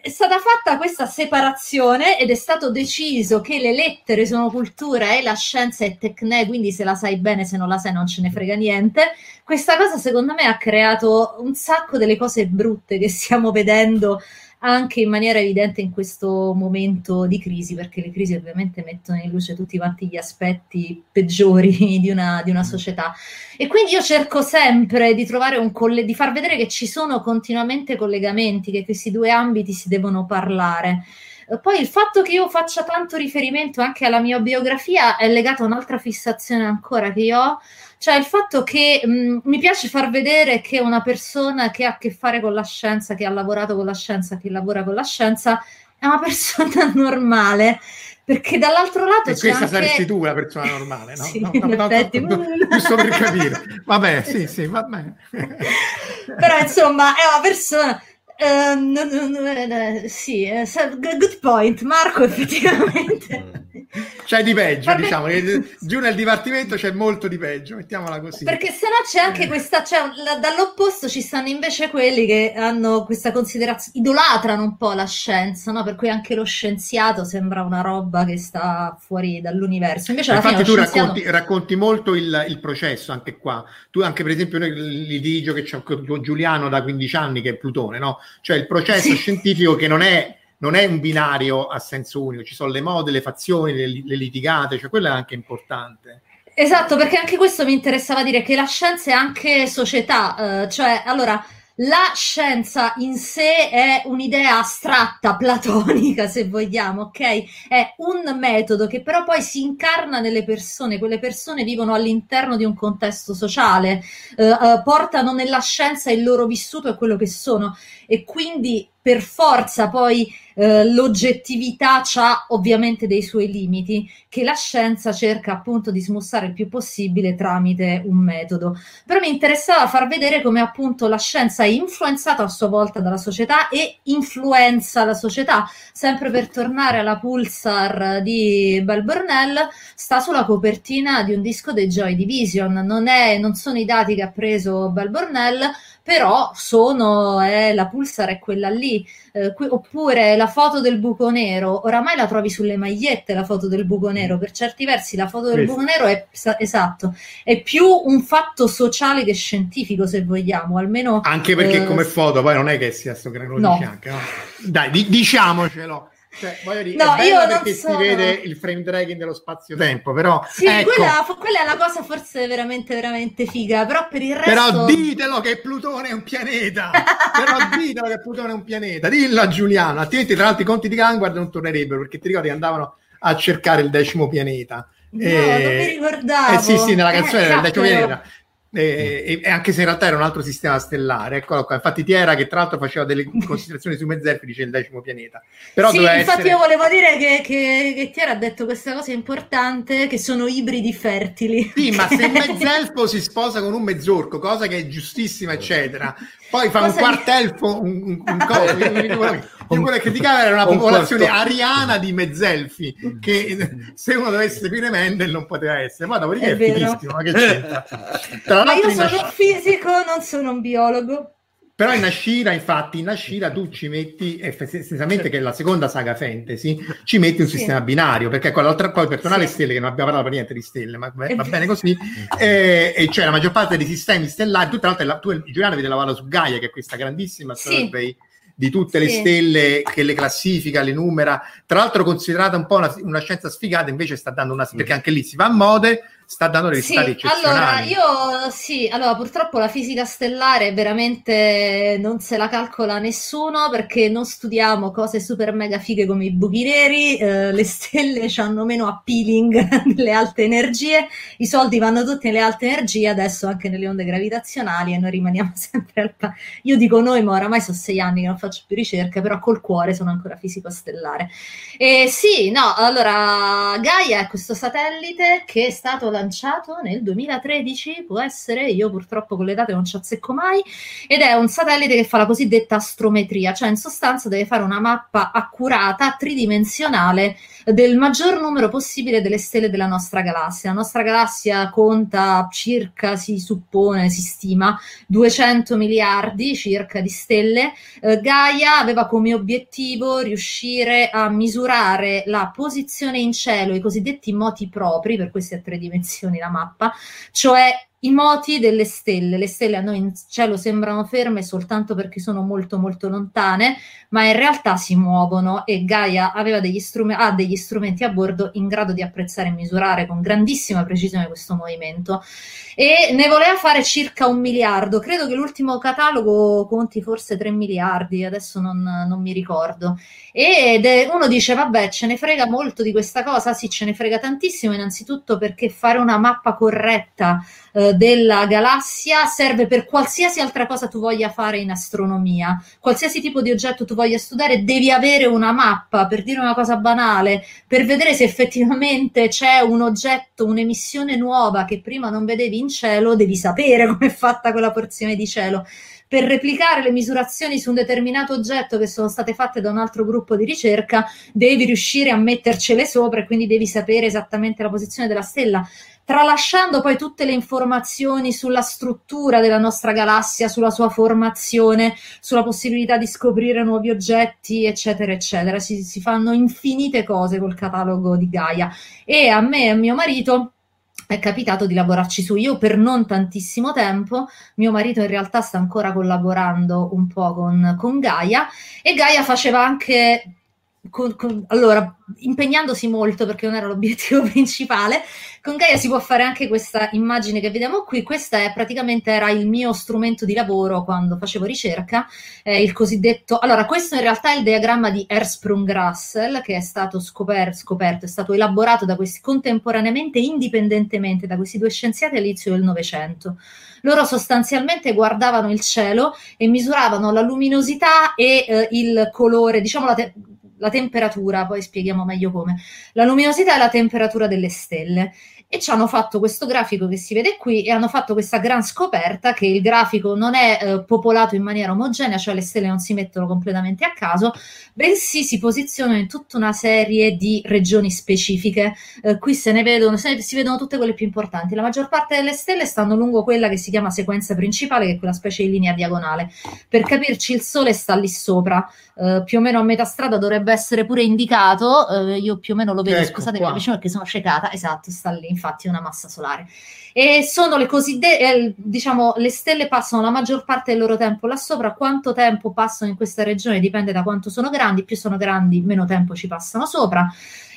È stata fatta questa separazione ed è stato deciso che le lettere sono cultura e la scienza è tecne, quindi se la sai bene, se non la sai non ce ne frega niente. Questa cosa secondo me ha creato un sacco delle cose brutte che stiamo vedendo anche in maniera evidente in questo momento di crisi, perché le crisi ovviamente mettono in luce tutti quanti gli aspetti peggiori di una, di una società. E quindi io cerco sempre di trovare un coll- di far vedere che ci sono continuamente collegamenti, che questi due ambiti si devono parlare. Poi il fatto che io faccia tanto riferimento anche alla mia biografia è legato a un'altra fissazione ancora che io ho, cioè il fatto che mh, mm, mi piace far vedere che una persona che ha a che fare con la scienza, che ha lavorato con la scienza, che lavora con la scienza, è una persona normale. Perché dall'altro lato e c'è questa anche... saresti tu la persona normale, no? sì, no, no, no, effetti... no, giusto per capire. Vabbè, sì, sì, va bene. Però insomma è una persona No, sì, uh, good point, Marco, effettivamente. C'è di peggio, Vabbè. diciamo, giù nel dipartimento c'è molto di peggio, mettiamola così. Perché se no c'è anche questa, cioè, la, dall'opposto ci stanno invece quelli che hanno questa considerazione, idolatrano un po' la scienza, no? per cui anche lo scienziato sembra una roba che sta fuori dall'universo. Invece alla Infatti fine tu scienziato... racconti, racconti, molto il, il, processo anche qua. Tu anche per esempio il litigio che c'è con Giuliano da 15 anni che è Plutone, no? Cioè il processo sì. scientifico che non è, non è, un binario a senso unico, ci sono le mode, le fazioni, le, le litigate, cioè quello è anche importante. Esatto, perché anche questo mi interessava dire che la scienza è anche società, eh, cioè allora la scienza in sé è un'idea astratta, platonica, se vogliamo, ok? È un metodo che però poi si incarna nelle persone, quelle persone vivono all'interno di un contesto sociale, eh, eh, portano nella scienza il loro vissuto e quello che sono e quindi per forza poi eh, l'oggettività ha ovviamente dei suoi limiti che la scienza cerca appunto di smussare il più possibile tramite un metodo. Però mi interessava far vedere come appunto la scienza è influenzata a sua volta dalla società e influenza la società. Sempre per tornare alla Pulsar di Bell Burnell, sta sulla copertina di un disco dei Joy Division. Non, è, non sono i dati che ha preso Bell Burnell, però sono, eh, la Pulsar è quella lì, eh, qui, oppure la foto del buco nero, oramai la trovi sulle magliette la foto del buco nero, per certi versi la foto del Questo. buco nero è esatto, è più un fatto sociale che scientifico se vogliamo, almeno Anche perché eh, come foto poi non è che sia sto gran No. anche, no? Dai, di- diciamocelo. Cioè, voglio dire, No, io non sono- si vede il frame dragging dello spazio-tempo, però Sì, ecco, quella, quella è la cosa forse veramente, veramente figa, però per il resto... però ditelo che Plutone è un pianeta. però ditelo che Plutone è un pianeta. Dillo a Giuliano, altrimenti tra l'altro i conti di Vanguard non tornerebbero perché ti ricordi che andavano a cercare il decimo pianeta. No, non mi ricordavo. Eh sì, sì, nella canzone Eh, del decimo sappilo. pianeta. E, e- anche se in realtà era un altro sistema stellare, eccolo qua. Infatti, Tiera, che tra l'altro faceva delle considerazioni su Mezzelfi, dice il decimo pianeta. Però sì, infatti essere... io volevo dire che, che, che Chiara ha detto questa cosa importante, che sono ibridi fertili. Sì, ma se mezzelfo si sposa con un mezzorco, cosa che è giustissima, eccetera, poi fa un Cosa- quartelfo, un, un, un coso. Io, quello, che- criticavo era una Un popolazione quarto. ariana di mezzelfi, che se uno dovesse seguire Mendel non poteva essere. Ma dopodiché È è, fighissimo, ma che c'entra? Tra Ma io sono un fisico, non sono un biologo. Però in Ashira, infatti, in Ashira tu ci metti, essenzialmente che è la seconda saga fantasy, ci metti un Sì. sistema binario, perché con l'altra, poi per tornare alle Sì. stelle, che non abbiamo parlato per niente di stelle, ma va bene così, eh, e c'è la maggior parte dei sistemi stellari, tu tra l'altro la- tu e Giuliano avete lavorato su Gaia, che è questa grandissima Sì. survey di tutte le Sì. stelle che le classifica, le numera, tra l'altro considerata un po' una, una scienza sfigata, invece sta dando una, perché anche lì si va a mode, sta dando dei Sì, risultati allora eccezionali. io sì, allora purtroppo la fisica stellare veramente non se la calcola nessuno perché non studiamo cose super mega fighe come i buchi neri, eh, le stelle hanno meno appealing delle alte energie, i soldi vanno tutti nelle alte energie, adesso anche nelle onde gravitazionali e noi rimaniamo sempre al pa- Io dico noi, ma oramai sono sei anni che non faccio più ricerche, però col cuore sono ancora fisico stellare. E sì, no, allora Gaia è questo satellite che è stato lanciato nel 2013, può essere, io purtroppo con le date non ci azzecco mai, ed è un satellite che fa la cosiddetta astrometria, cioè in sostanza deve fare una mappa accurata, tridimensionale del maggior numero possibile delle stelle della nostra galassia. La nostra galassia conta circa, si suppone, si stima, 200 miliardi circa di stelle. Eh, Gaia aveva come obiettivo riuscire a misurare la posizione in cielo, i cosiddetti moti propri, per queste a tre dimensioni la mappa, cioè i moti delle stelle. Le stelle a noi in cielo sembrano ferme soltanto perché sono molto molto lontane, ma in realtà si muovono e Gaia aveva degli strume- ha degli strumenti a bordo in grado di apprezzare e misurare con grandissima precisione questo movimento e ne voleva fare circa un miliardo. Credo che l'ultimo catalogo conti forse 3 miliardi, adesso non, non mi ricordo. Ed è- uno dice: Vabbè, ce ne frega molto di questa cosa. Sì, ce ne frega tantissimo, innanzitutto perché fare una mappa corretta eh, della galassia serve per qualsiasi altra cosa tu voglia fare in astronomia. Qualsiasi tipo di oggetto tu voglia studiare, devi avere una mappa. Per dire una cosa banale, per vedere se effettivamente c'è un oggetto, un'emissione nuova che prima non vedevi in cielo, devi sapere come è fatta quella porzione di cielo. Per replicare le misurazioni su un determinato oggetto che sono state fatte da un altro gruppo di ricerca, devi riuscire a mettercele sopra e quindi devi sapere esattamente la posizione della stella tralasciando poi tutte le informazioni sulla struttura della nostra galassia, sulla sua formazione, sulla possibilità di scoprire nuovi oggetti, eccetera, eccetera. Si, si fanno infinite cose col catalogo di Gaia e a me e a mio marito è capitato di lavorarci su io per non tantissimo tempo. Mio marito in realtà sta ancora collaborando un po' con, con Gaia e Gaia faceva anche con, con, allora, impegnandosi molto perché non era l'obiettivo principale, con Gaia si può fare anche questa immagine che vediamo qui. Questa è praticamente era il mio strumento di lavoro quando facevo ricerca, eh, il cosiddetto. Allora, questo in realtà è il diagramma di Ersprung-Russell che è stato scoperto, scoperto, è stato elaborato da questi contemporaneamente, indipendentemente da questi due scienziati all'inizio del Novecento. Loro sostanzialmente guardavano il cielo e misuravano la luminosità e eh, il colore, diciamo la, te- la temperatura, poi spieghiamo meglio come, la luminosità e la temperatura delle stelle e ci hanno fatto questo grafico che si vede qui e hanno fatto questa gran scoperta che il grafico non è eh, popolato in maniera omogenea, cioè le stelle non si mettono completamente a caso, bensì si posizionano in tutta una serie di regioni specifiche. Eh, qui se ne vedono, se ne, si vedono tutte quelle più importanti. La maggior parte delle stelle stanno lungo quella che si chiama sequenza principale, che è quella specie di linea diagonale. Per capirci, il Sole sta lì sopra, eh, più o meno a metà strada dovrebbe essere pure indicato. Eh, io più o meno lo vedo, ecco scusate, vicino perché sono ciecata. Esatto, sta lì infatti una massa solare. E sono le cosiddette, eh, diciamo, le stelle passano la maggior parte del loro tempo là sopra. Quanto tempo passano in questa regione dipende da quanto sono grandi, più sono grandi, meno tempo ci passano sopra.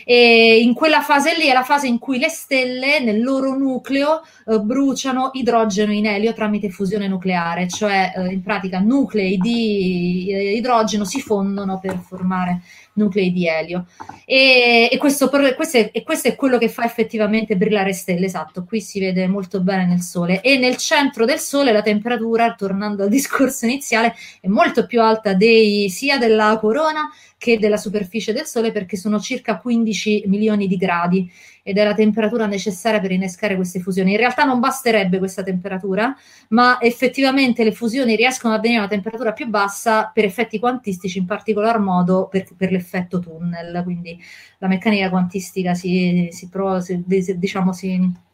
E in quella fase lì è la fase in cui le stelle nel loro nucleo eh, bruciano idrogeno in elio tramite fusione nucleare, cioè eh, in pratica nuclei di eh, idrogeno si fondono per formare nuclei di elio. E, e, questo, questo, è, e, questo, è, quello che fa effettivamente brillare stelle, esatto, qui si vede molto bene nel Sole. E nel centro del Sole la temperatura, tornando al discorso iniziale, è molto più alta dei, sia della corona che della superficie del Sole perché sono circa 15 milioni di gradi ed è la temperatura necessaria per innescare queste fusioni. In realtà non basterebbe questa temperatura, ma effettivamente le fusioni riescono ad avvenire a una temperatura più bassa per effetti quantistici, in particolar modo per, per l'effetto tunnel. Quindi la meccanica quantistica si, si trova, si, diciamo, si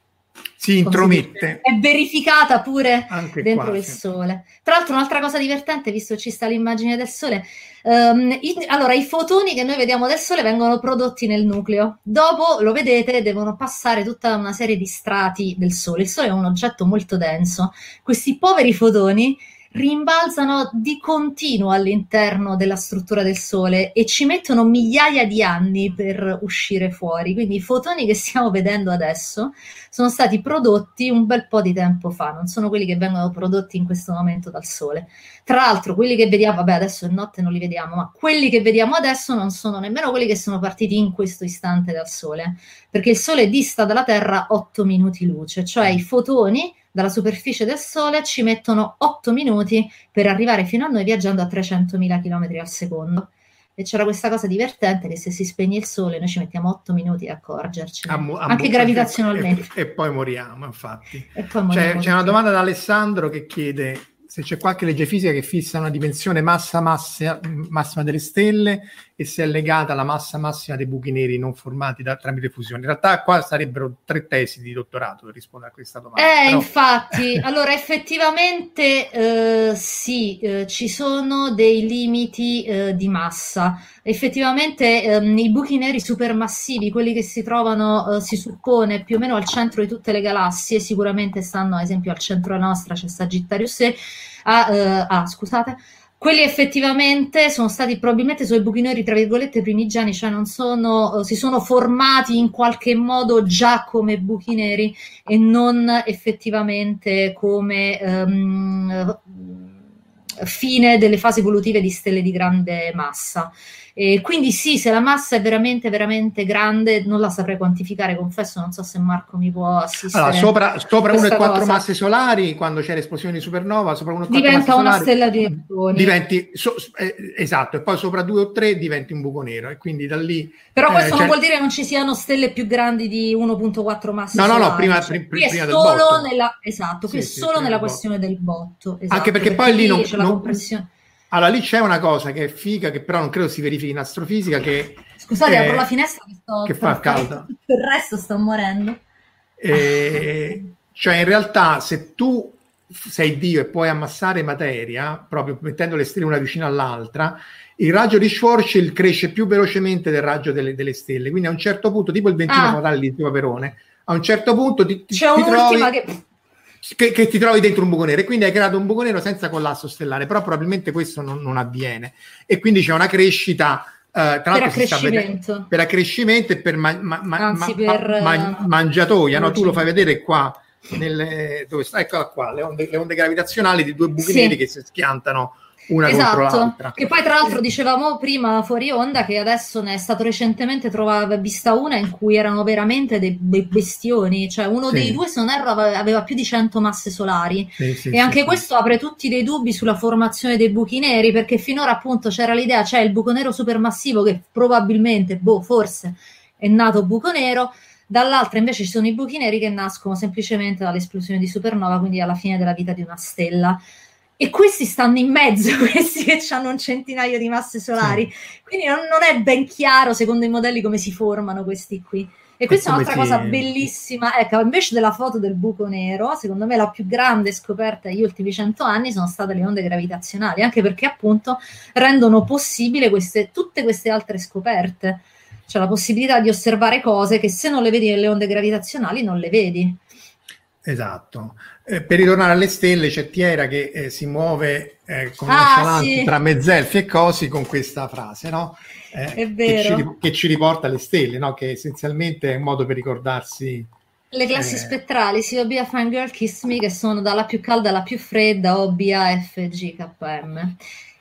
si intromette. È verificata pure Anche dentro qua, il. Sole. Tra l'altro, un'altra cosa divertente, visto che ci sta l'immagine del Sole, um, i, allora i fotoni che noi vediamo del Sole vengono prodotti nel nucleo. Dopo, lo vedete, devono passare tutta una serie di strati del Sole. Il Sole è un oggetto molto denso. Questi poveri fotoni rimbalzano di continuo all'interno della struttura del Sole e ci mettono migliaia di anni per uscire fuori. Quindi i fotoni che stiamo vedendo adesso sono stati prodotti un bel po' di tempo fa, non sono quelli che vengono prodotti in questo momento dal Sole. Tra l'altro, quelli che vediamo, vabbè, adesso è notte non li vediamo, ma quelli che vediamo adesso non sono nemmeno quelli che sono partiti in questo istante dal Sole, perché il Sole dista dalla Terra 8 minuti luce, cioè i fotoni dalla superficie del Sole ci mettono 8 minuti per arrivare fino a noi viaggiando a 300.000 km al secondo. E c'era questa cosa divertente che se si spegne il sole noi ci mettiamo 8 minuti a accorgerci, a anche gravitazionalmente. E, e, poi moriamo, infatti. Poi moriamo c'è, c'è una domanda da Alessandro che chiede se c'è qualche legge fisica che fissa una dimensione massa, massa massima delle stelle e se è legata alla massa massima dei buchi neri non formati da, tramite fusione. In realtà qua sarebbero tre tesi di dottorato per rispondere a questa domanda. Eh, Però... infatti, allora effettivamente eh, sì, eh, ci sono dei limiti eh, di massa. Effettivamente ehm, i buchi neri supermassivi, quelli che si trovano, eh, si suppone, più o meno al centro di tutte le galassie, sicuramente stanno ad esempio al centro della nostra, c'è Sagittarius ah, eh, ah scusate, quelli effettivamente sono stati probabilmente sono i buchi neri, tra virgolette, primigeni, cioè non sono, si sono formati in qualche modo già come buchi neri e non effettivamente come um, fine delle fasi evolutive di stelle di grande massa. E quindi sì, se la massa è veramente, veramente grande, non la saprei quantificare, confesso, non so se Marco mi può assistere. Allora, sopra, sopra 1,4 masse solari, quando c'è l'esplosione di supernova, sopra 1,4 diventa una solari, stella di neutroni. Diventi, so, eh, esatto, e poi sopra 2 o 3 diventi un buco nero, e quindi da lì... Però questo eh, non vuol dire che non ci siano stelle più grandi di 1,4 masse no, solari. No, no, prima, cioè, pr- prima del botto. Nella, esatto, qui sì, è sì, solo nella questione del botto. Esatto, Anche perché, perché poi lì non... C'è non, la compressione allora, lì c'è una cosa che è figa, che però non credo si verifichi in astrofisica, che... Scusate, eh, apro la finestra che, sto che fa caldo. Il resto sto morendo. Eh, cioè, in realtà, se tu sei Dio e puoi ammassare materia, proprio mettendo le stelle una vicino all'altra, il raggio di Schwarzschild cresce più velocemente del raggio delle, delle stelle. Quindi a un certo punto, tipo il ventino ah. fotale di Paperone, a un certo punto ti, C'è ti trovi... che che, che, ti trovi dentro un buco nero e quindi hai creato un buco nero senza collasso stellare, però probabilmente questo non, non avviene e quindi c'è una crescita Uh, per accrescimento. per accrescimento e per, ma, ma, Anzi, per ma, mangiatoia, no? tu lo fai vedere qua, nelle, dove sta, eccola qua, le onde, le onde gravitazionali di due buchi sì. neri che si schiantano una esatto. Che poi, tra l'altro, dicevamo prima fuori onda che adesso ne è stato recentemente trovata vista una in cui erano veramente dei, dei bestioni. Cioè, uno sì. dei due, se non erro, aveva più di 100 masse solari. Sì, sì, e anche questo apre tutti dei dubbi sulla formazione dei buchi neri, perché finora appunto c'era l'idea, c'è il buco nero supermassivo che probabilmente, boh, forse è nato buco nero. Dall'altra invece ci sono i buchi neri che nascono semplicemente dall'esplosione di supernova, quindi alla fine della vita di una stella e questi stanno in mezzo, questi che hanno un centinaio di masse solari. Sì. Quindi non, non, è ben chiaro, secondo i modelli, come si formano questi qui. E questa è un'altra si... cosa bellissima. Ecco, invece della foto del buco nero, secondo me la più grande scoperta degli ultimi cento anni sono state le onde gravitazionali, anche perché appunto rendono possibile queste, tutte queste altre scoperte. Cioè la possibilità di osservare cose che se non le vedi nelle onde gravitazionali non le vedi. Esatto. Eh, per ritornare alle stelle c'è Tiera che eh, si muove eh, con ah, sì. tra mezzelfi e cosi con questa frase, no? Eh, è vero. Che ci, che ci, riporta alle stelle, no? Che essenzialmente è un modo per ricordarsi... Le classi eh, spettrali, sia OB a Fangirl Kiss Me, che sono dalla più calda alla più fredda, OB a FG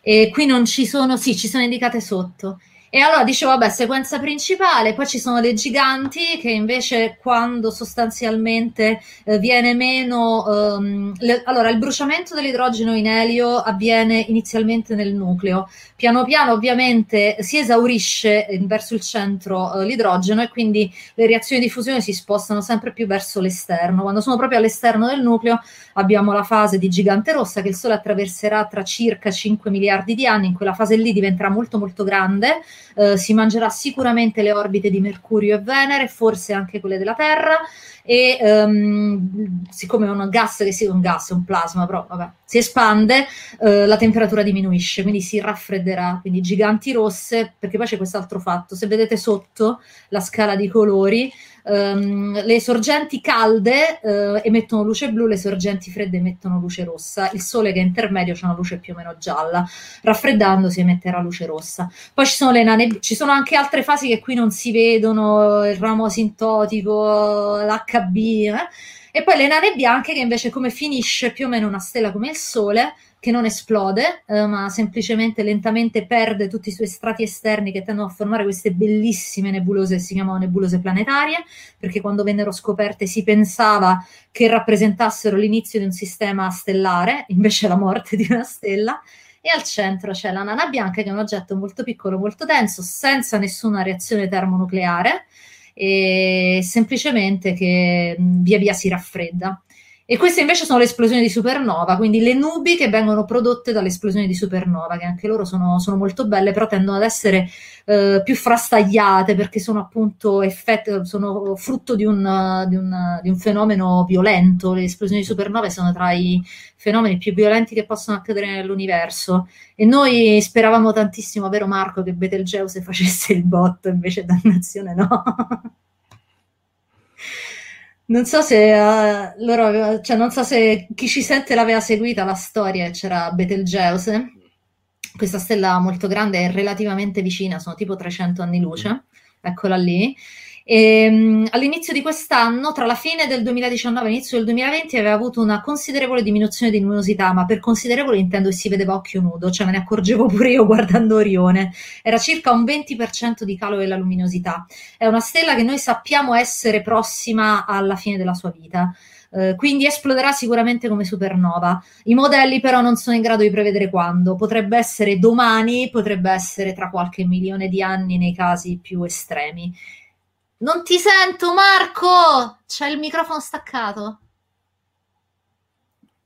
E qui non ci sono, sì, ci sono indicate sotto. E allora dicevo, vabbè, sequenza principale, poi ci sono le giganti che invece quando sostanzialmente eh, viene meno... Um, le, allora, il bruciamento dell'idrogeno in elio avviene inizialmente nel nucleo. Piano piano ovviamente si esaurisce verso il centro eh, l'idrogeno e quindi le reazioni di fusione si spostano sempre più verso l'esterno. Quando sono proprio all'esterno del nucleo abbiamo la fase di gigante rossa che il Sole attraverserà tra circa 5 miliardi di anni, in quella fase lì diventerà molto molto grande eh, si mangerà sicuramente le orbite di Mercurio e Venere, forse anche quelle della Terra, e um, siccome è un gas che sia un gas, un plasma, però vabbè, si espande, uh, la temperatura diminuisce, quindi si raffredderà, quindi giganti rosse, perché poi c'è quest'altro fatto, se vedete sotto la scala di colori, Um, le sorgenti calde uh, emettono luce blu, le sorgenti fredde emettono luce rossa. Il sole che è intermedio c'è una luce più o meno gialla. Raffreddandosi emetterà luce rossa. Poi ci sono le nane, ci sono anche altre fasi che qui non si vedono, il ramo asintotico, l'HB, eh? e poi le nane bianche che invece come finisce più o meno una stella come il sole che non esplode, eh, ma semplicemente lentamente perde tutti i suoi strati esterni che tendono a formare queste bellissime nebulose si chiamano nebulose planetarie, perché quando vennero scoperte si pensava che rappresentassero l'inizio di un sistema stellare, invece la morte di una stella. E al centro c'è la nana bianca, che è un oggetto molto piccolo, molto denso, senza nessuna reazione termonucleare, e semplicemente che via via si raffredda. E queste invece sono le esplosioni di supernova, quindi le nubi che vengono prodotte dall'esplosione di supernova, che anche loro sono, sono molto belle, però tendono ad essere eh, più frastagliate perché sono appunto effetti, sono frutto di un, di, un, di un, fenomeno violento. Le esplosioni di supernova sono tra i fenomeni più violenti che possono accadere nell'universo. E noi speravamo tantissimo, vero Marco, che Betelgeuse facesse il botto, invece dannazione no. Non so se uh, loro, cioè non so se chi ci sente l'aveva seguita la storia, c'era Betelgeuse, questa stella molto grande è relativamente vicina, sono tipo 300 anni luce, eccola lì, e, um, all'inizio di quest'anno, tra la fine del 2019 e l'inizio del 2020, aveva avuto una considerevole diminuzione di luminosità, ma per considerevole intendo che si vedeva occhio nudo, cioè me ne accorgevo pure io guardando Orione. Era circa un 20% di calo della luminosità. È una stella che noi sappiamo essere prossima alla fine della sua vita. Uh, quindi esploderà sicuramente come supernova. I modelli però non sono in grado di prevedere quando. Potrebbe essere domani, potrebbe essere tra qualche milione di anni nei casi più estremi. Non ti sento, Marco! C'è il microfono staccato.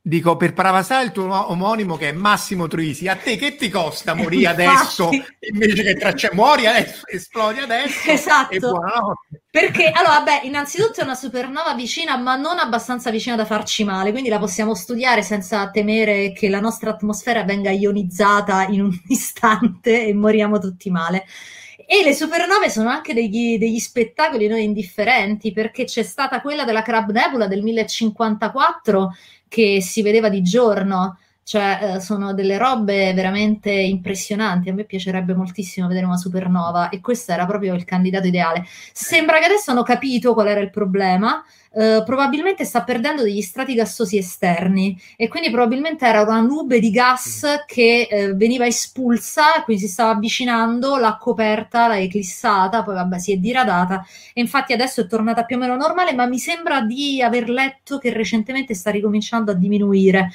Dico per parafrasare il tuo omonimo che è Massimo Truisi, a te che ti costa morire adesso invece che tra cioè, muori adesso, esplodi adesso esatto. Perché allora, vabbè, innanzitutto è una supernova vicina, ma non abbastanza vicina da farci male, quindi la possiamo studiare senza temere che la nostra atmosfera venga ionizzata in un istante e moriamo tutti male. E le supernove sono anche degli, degli spettacoli non indifferenti, perché c'è stata quella della Crab Nebula del 1054 che si vedeva di giorno, cioè eh, sono delle robe veramente impressionanti. A me piacerebbe moltissimo vedere una supernova e questo era proprio il candidato ideale. Sembra che adesso hanno capito qual era il problema. Uh, probabilmente sta perdendo degli strati gassosi esterni e quindi probabilmente era una nube di gas che uh, veniva espulsa, quindi si stava avvicinando, l'ha coperta, l'ha eclissata, poi vabbè si è diradata e infatti adesso è tornata più o meno normale, ma mi sembra di aver letto che recentemente sta ricominciando a diminuire.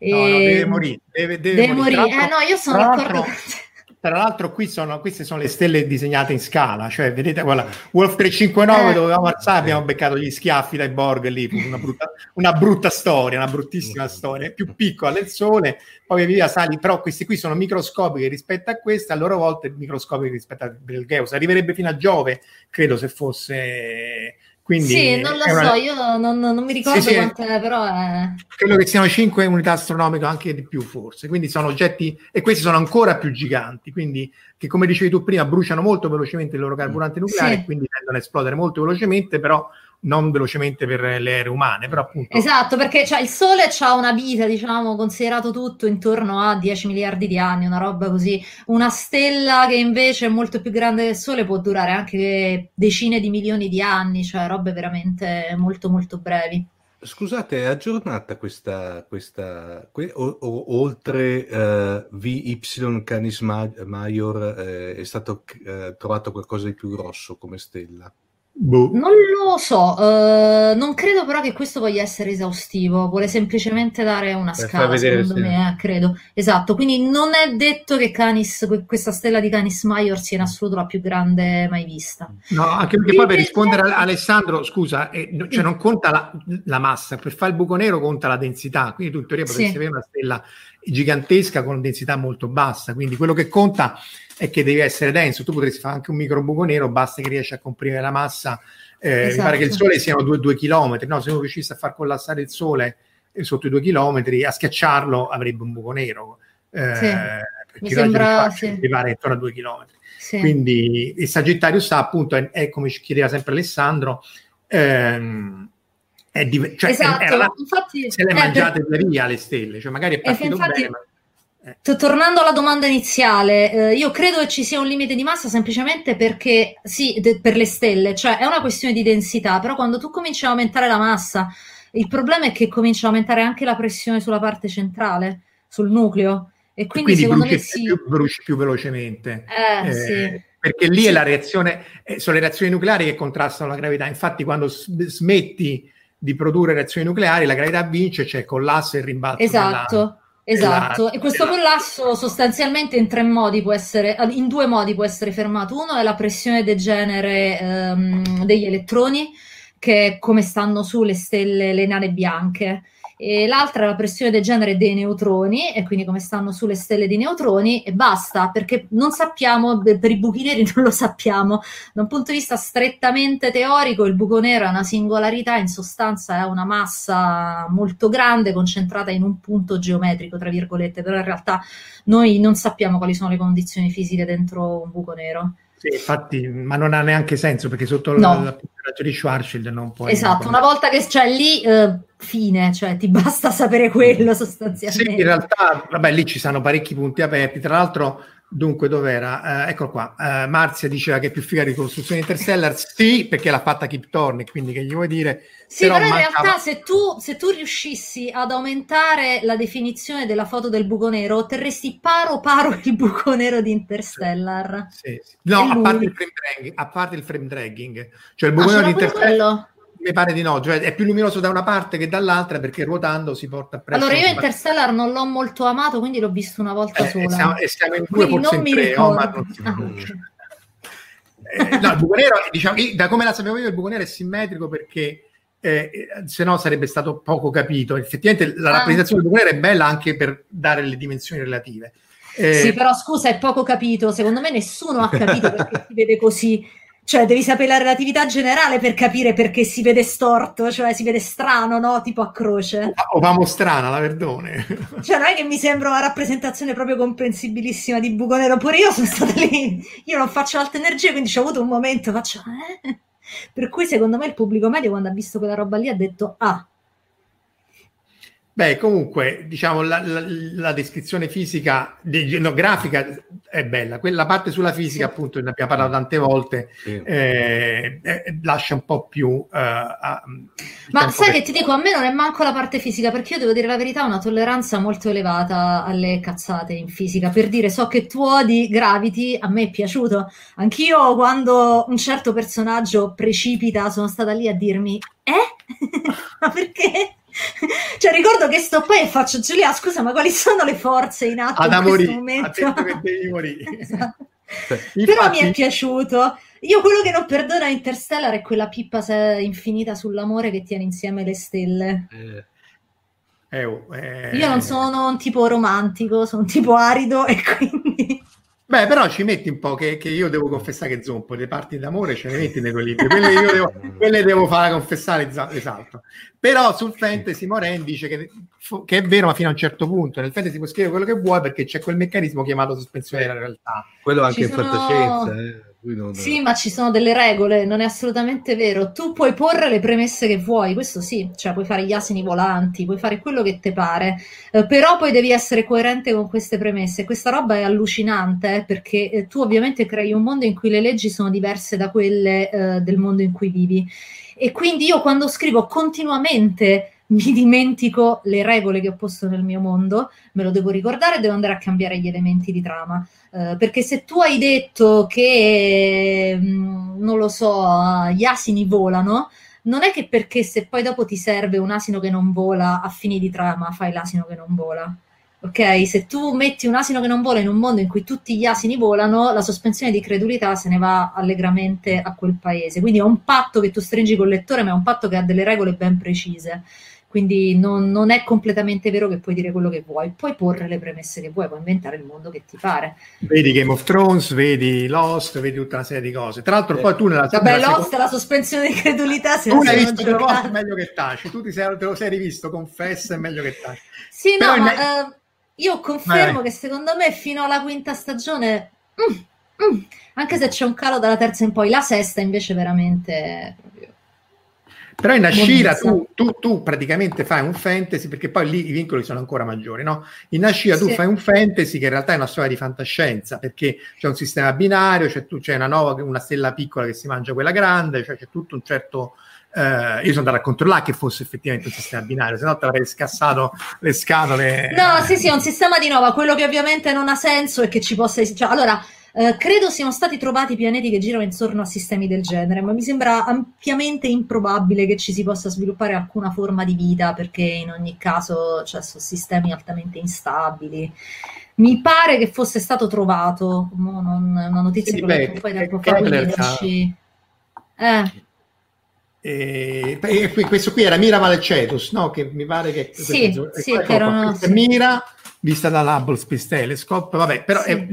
No, no, deve morire. Deve, deve deve morire. morire. Eh, no, io sono d'accordo con te. Tra l'altro, qui sono, queste sono le stelle disegnate in scala, cioè vedete, guarda, Wolf 359 eh. dovevamo alzare, abbiamo beccato gli schiaffi dai Borg lì, una brutta, una brutta storia, una bruttissima storia, più piccola del Sole, poi via sali, però queste qui sono microscopiche rispetto a queste, a loro volta microscopiche rispetto a Betelgeuse, arriverebbe fino a Giove, credo se fosse quindi sì, non lo so, una... io non, non, mi ricordo sì, sì, quante, però è... Credo che siano 5 unità astronomiche, anche di più forse, quindi sono oggetti, e questi sono ancora più giganti, quindi che come dicevi tu prima bruciano molto velocemente il loro carburante nucleare, sì. quindi tendono a esplodere molto velocemente, però non velocemente per le aeree umane, però appunto... Esatto, perché cioè, il Sole ha una vita, diciamo, considerato tutto intorno a 10 miliardi di anni, una roba così. Una stella che invece è molto più grande del Sole può durare anche decine di milioni di anni, cioè robe veramente molto molto brevi. Scusate, è aggiornata questa, questa que, o, o, oltre uh, VY Canis Major eh, è stato eh, trovato qualcosa di più grosso come stella? Boh. Non lo so, uh, non credo però che questo voglia essere esaustivo, vuole semplicemente dare una per scala, secondo me, eh, credo. Esatto, quindi non è detto che Canis, questa stella di Canis Major sia in assoluto la più grande mai vista. No, anche perché poi per rispondere a Alessandro, scusa, eh, cioè non conta la, la, massa, per fare il buco nero conta la densità, quindi tu in teoria potresti sì. avere una stella gigantesca con densità molto bassa, quindi quello che conta è che devi essere denso. Tu potresti fare anche un microbuco nero, basta che riesci a comprimere la massa. Eh, esatto. Mi pare che il Sole siano due, due chilometri, no? Se uno riuscisse a far collassare il Sole eh, sotto i due chilometri, a schiacciarlo avrebbe un buco nero. Eh, sì. Mi sembra sì. arrivare intorno a due chilometri. Sì. Quindi il Sagittario sta appunto, è, è, come ci chiedeva sempre Alessandro, ehm, è div- cioè, esatto. è, infatti, se le mangiate per... via le stelle, cioè magari è partito infatti, bene. Ma Tornando alla domanda iniziale, eh, io credo che ci sia un limite di massa semplicemente perché, sì, de- per le stelle, cioè è una questione di densità, però quando tu cominci a aumentare la massa, il problema è che comincia a aumentare anche la pressione sulla parte centrale, sul nucleo, e quindi, quindi secondo me sì. Più, bruci più velocemente. Eh, eh, sì. Perché lì sì. è la reazione, eh, sono le reazioni nucleari che contrastano la gravità. Infatti, quando smetti di produrre reazioni nucleari, la gravità vince, c'è cioè collasso e rimbalzo. Esatto. Della Esatto, e questo collasso sostanzialmente in tre modi può essere, in due modi può essere fermato. Uno è la pressione degenere ehm, degli elettroni, che è come stanno sulle stelle, le nane bianche e l'altra è la pressione del genere dei neutroni, e quindi come stanno sulle stelle di neutroni, e basta, perché non sappiamo, per i buchi neri non lo sappiamo. Da un punto di vista strettamente teorico, il buco nero è una singolarità, in sostanza è una massa molto grande concentrata in un punto geometrico, tra virgolette, però in realtà noi non sappiamo quali sono le condizioni fisiche dentro un buco nero. Sì, infatti, ma non ha neanche senso perché sotto no. la, la di Schwarzschild non puoi... Esatto, una volta che c'è lì, eh, fine, cioè ti basta sapere quello sostanzialmente. Sì, in realtà, vabbè, lì ci sono parecchi punti aperti, tra l'altro Dunque, dov'era? Uh, eccolo qua. Uh, Marzia diceva che è più figa di costruzione Interstellar. Sì, perché l'ha fatta Kip Thorne, quindi che gli vuoi dire? Sì, però, però in mancava... realtà se tu, se tu, riuscissi ad aumentare la definizione della foto del buco nero, otterresti paro paro il buco nero di Interstellar. Sì, sì. No, a parte, dragging, a parte, il frame dragging, Cioè il buco ah, nero di Interstellar... Mi pare di no, cioè è più luminoso da una parte che dall'altra perché ruotando si porta presso. Allora io Interstellar non l'ho molto amato, quindi l'ho visto una volta eh, sola. E siamo, e siamo in due, quindi forse in tre, oh, ma non si ah, eh, no, il buco nero, diciamo, da come la sapevo io, il buco nero è simmetrico perché eh, se no sarebbe stato poco capito. Effettivamente la ah. rappresentazione del buco nero è bella anche per dare le dimensioni relative. Eh, sì, però scusa, è poco capito. Secondo me nessuno ha capito perché si vede così. Cioè, devi sapere la relatività generale per capire perché si vede storto, cioè si vede strano, no? Tipo a croce. O vamo strana, la verdone. Cioè, non è che mi sembra una rappresentazione proprio comprensibilissima di buco nero. Pure io sono stata lì, io non faccio alta energia, quindi ho avuto un momento, faccio... Eh? Per cui, secondo me, il pubblico medio, quando ha visto quella roba lì, ha detto, ah, Beh, comunque, diciamo, la, la, la descrizione fisica, de, no, grafica è bella. Quella parte sulla fisica, sì. appunto, ne abbiamo parlato tante volte, sì. eh, eh, lascia un po' più... Eh, a, Ma sai che ti dico, a me non è manco la parte fisica, perché io devo dire la verità, ho una tolleranza molto elevata alle cazzate in fisica. Per dire, so che tu odi Gravity, a me è piaciuto. Anch'io, quando un certo personaggio precipita, sono stata lì a dirmi, eh? Ma perché? cioè ricordo che sto poi e faccio Giulia scusa ma quali sono le forze in atto Ad in morì, questo momento? che devi morire. Esatto. Infatti... però mi è piaciuto. Io quello che non perdono a Interstellar è quella pippa infinita sull'amore che tiene insieme le stelle. Eh. Eh, oh, eh... io non sono un tipo romantico sono un tipo arido e quindi Beh, però ci metti un po' che, che io devo confessare che zompo, le parti d'amore ce le metti nei tuoi libri, quelle, io devo, quelle devo fare confessare, esatto. Però sul fantasy Moren dice che, che, è vero, ma fino a un certo punto. Nel fantasy puoi scrivere quello che vuoi perché c'è quel meccanismo chiamato sospensione della realtà. Quello anche ci in sono... fantascienza, eh. Non... Sì, ma ci sono delle regole, non è assolutamente vero. Tu puoi porre le premesse che vuoi, questo sì, cioè puoi fare gli asini volanti, puoi fare quello che ti pare, eh, però poi devi essere coerente con queste premesse. Questa roba è allucinante eh, perché eh, tu ovviamente crei un mondo in cui le leggi sono diverse da quelle eh, del mondo in cui vivi. E quindi io quando scrivo continuamente mi dimentico le regole che ho posto nel mio mondo, me lo devo ricordare e devo andare a cambiare gli elementi di trama. Uh, perché se tu hai detto che, mm, non lo so, gli asini volano, non è che perché se poi dopo ti serve un asino che non vola a fini di trama fai l'asino che non vola. Ok, se tu metti un asino che non vola in un mondo in cui tutti gli asini volano, la sospensione di credulità se ne va allegramente a quel paese. Quindi è un patto che tu stringi col lettore, ma è un patto che ha delle regole ben precise. Quindi non, non, è completamente vero che puoi dire quello che vuoi, puoi porre le premesse che vuoi, puoi inventare il mondo che ti pare. Vedi Game of Thrones, vedi Lost, vedi tutta una serie di cose. Tra l'altro, eh. poi tu nella Vabbè, nella Lost, seconda... la sospensione di credulità. Se tu l'hai visto due volte, meglio che taci. Tu ti sei, te lo sei rivisto, confessa, è meglio che taci. Sì, Però no, ma ne... uh, io confermo che secondo me fino alla quinta stagione. Mm, mm, anche se c'è un calo dalla terza in poi, la sesta invece veramente però in Ashira tu, tu, tu, praticamente fai un fantasy, perché poi lì i vincoli sono ancora maggiori, no? In Ashira sì. tu fai un fantasy che in realtà è una storia di fantascienza, perché c'è un sistema binario, c'è, c'è una, nuova, una stella piccola che si mangia quella grande, cioè c'è tutto un certo... Uh, io sono andato a controllare che fosse effettivamente un sistema binario, se no ti avrei scassato le scatole. No, sì, sì, è un sistema di nuova. Quello che ovviamente non ha senso è che ci possa. Cioè, allora, eh, credo siano stati trovati pianeti che girano intorno a sistemi del genere, ma mi sembra ampiamente improbabile che ci si possa sviluppare alcuna forma di vita, perché in ogni caso cioè, sono sistemi altamente instabili. Mi pare che fosse stato trovato, no, non, una notizia sì, beh, un po' di tempo fa, quindi ci... Eh. E, e, questo qui era Mira Valecetus, no? Che mi pare che... Sì, sì, che erano... Mira vista dall'Hubble Space Telescope, vabbè, però sì. è,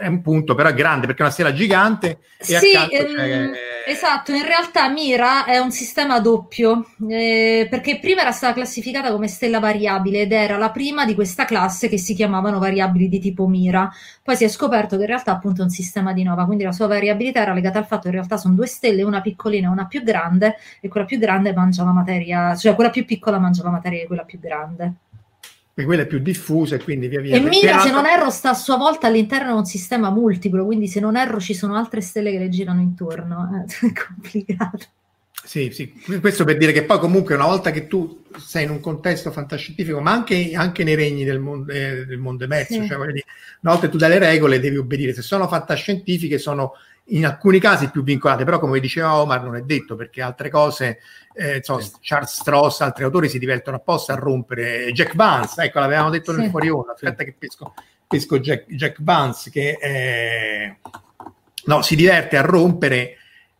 è, un punto, però è grande perché è una stella gigante. sì, ehm, esatto, in realtà Mira è un sistema doppio, eh, perché prima era stata classificata come stella variabile ed era la prima di questa classe che si chiamavano variabili di tipo Mira. Poi si è scoperto che in realtà appunto è un sistema di nova, quindi la sua variabilità era legata al fatto che in realtà sono due stelle, una piccolina e una più grande, e quella più grande mangia la materia, cioè quella più piccola mangia la materia di quella più grande quella è più diffusa e quindi via via. E Mira, se non erro, sta a sua volta all'interno di un sistema multiplo, quindi se non erro ci sono altre stelle che le girano intorno. Eh, è complicato. Sì, sì, questo per dire che poi comunque una volta che tu sei in un contesto fantascientifico, ma anche, anche nei regni del mondo, eh, del mondo emerso, sì. cioè, dire, una volta che tu dai le regole devi obbedire, se sono fantascientifiche sono in alcuni casi più vincolate, però come diceva Omar non è detto perché altre cose, eh, insomma, sì. Charles Stross, altri autori si divertono apposta a rompere. Jack Vance, ecco l'avevamo detto sì. nel fuori onda, aspetta che pesco, pesco Jack, Jack Vance che eh, no, si diverte a rompere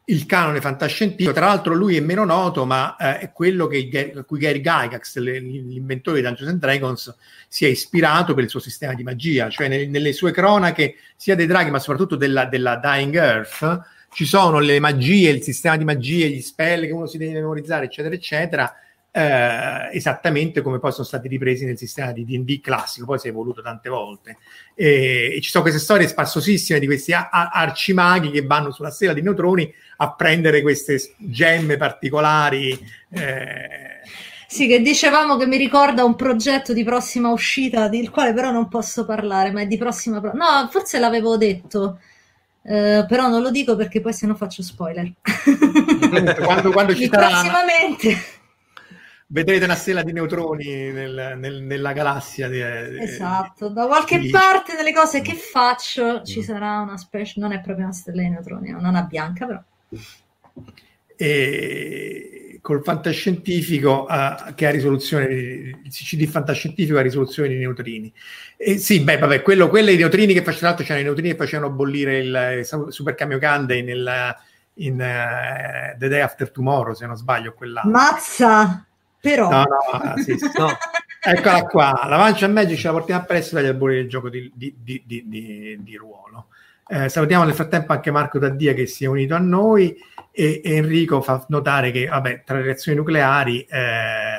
il canone fantascientifico. Tra l'altro, lui è meno noto, ma eh, è quello che, a cui Gary Gygax, l'inventore di Dungeons and Dragons, si è ispirato per il suo sistema di magia. Cioè, nel, nelle sue cronache, sia dei draghi, ma soprattutto della, della Dying Earth, ci sono le magie, il sistema di magie, gli spell che uno si deve memorizzare, eccetera, eccetera eh, esattamente come poi sono stati ripresi nel sistema di D&D classico, poi si è evoluto tante volte. E, e ci sono queste storie sparsosissime di questi a- a- arcimaghi che vanno sulla stella di neutroni a prendere queste gemme particolari. Eh, Sì, che dicevamo che mi ricorda un progetto di prossima uscita, del quale però non posso parlare, ma è di prossima... Pro- no, forse l'avevo detto, eh, però non lo dico perché poi se no faccio spoiler. quando, quando ci sarà... Prossimamente vedrete una stella di neutroni nel, nel, nella galassia. Di, esatto, da qualche di... parte delle cose che faccio ci sarà una specie, non è proprio una stella di neutroni, non è bianca però. E col fantascientifico uh, che ha risoluzione, il CD fantascientifico ha risoluzione di neutrini. E sì, beh, vabbè, quello, quello i neutrini che facevano, tra c'erano i neutrini che facevano bollire il, il Super Kamiokande nel, in uh, The Day After Tomorrow, se non sbaglio, quell'anno. Mazza! Però... No, no, ah, sì, sì, no. Eccola qua, la Mancia Magic ce la portiamo appresso dagli albori del gioco di, di, di, di ruolo. Eh, salutiamo nel frattempo anche Marco Taddia che si è unito a noi e, e Enrico fa notare che vabbè, tra le reazioni nucleari eh,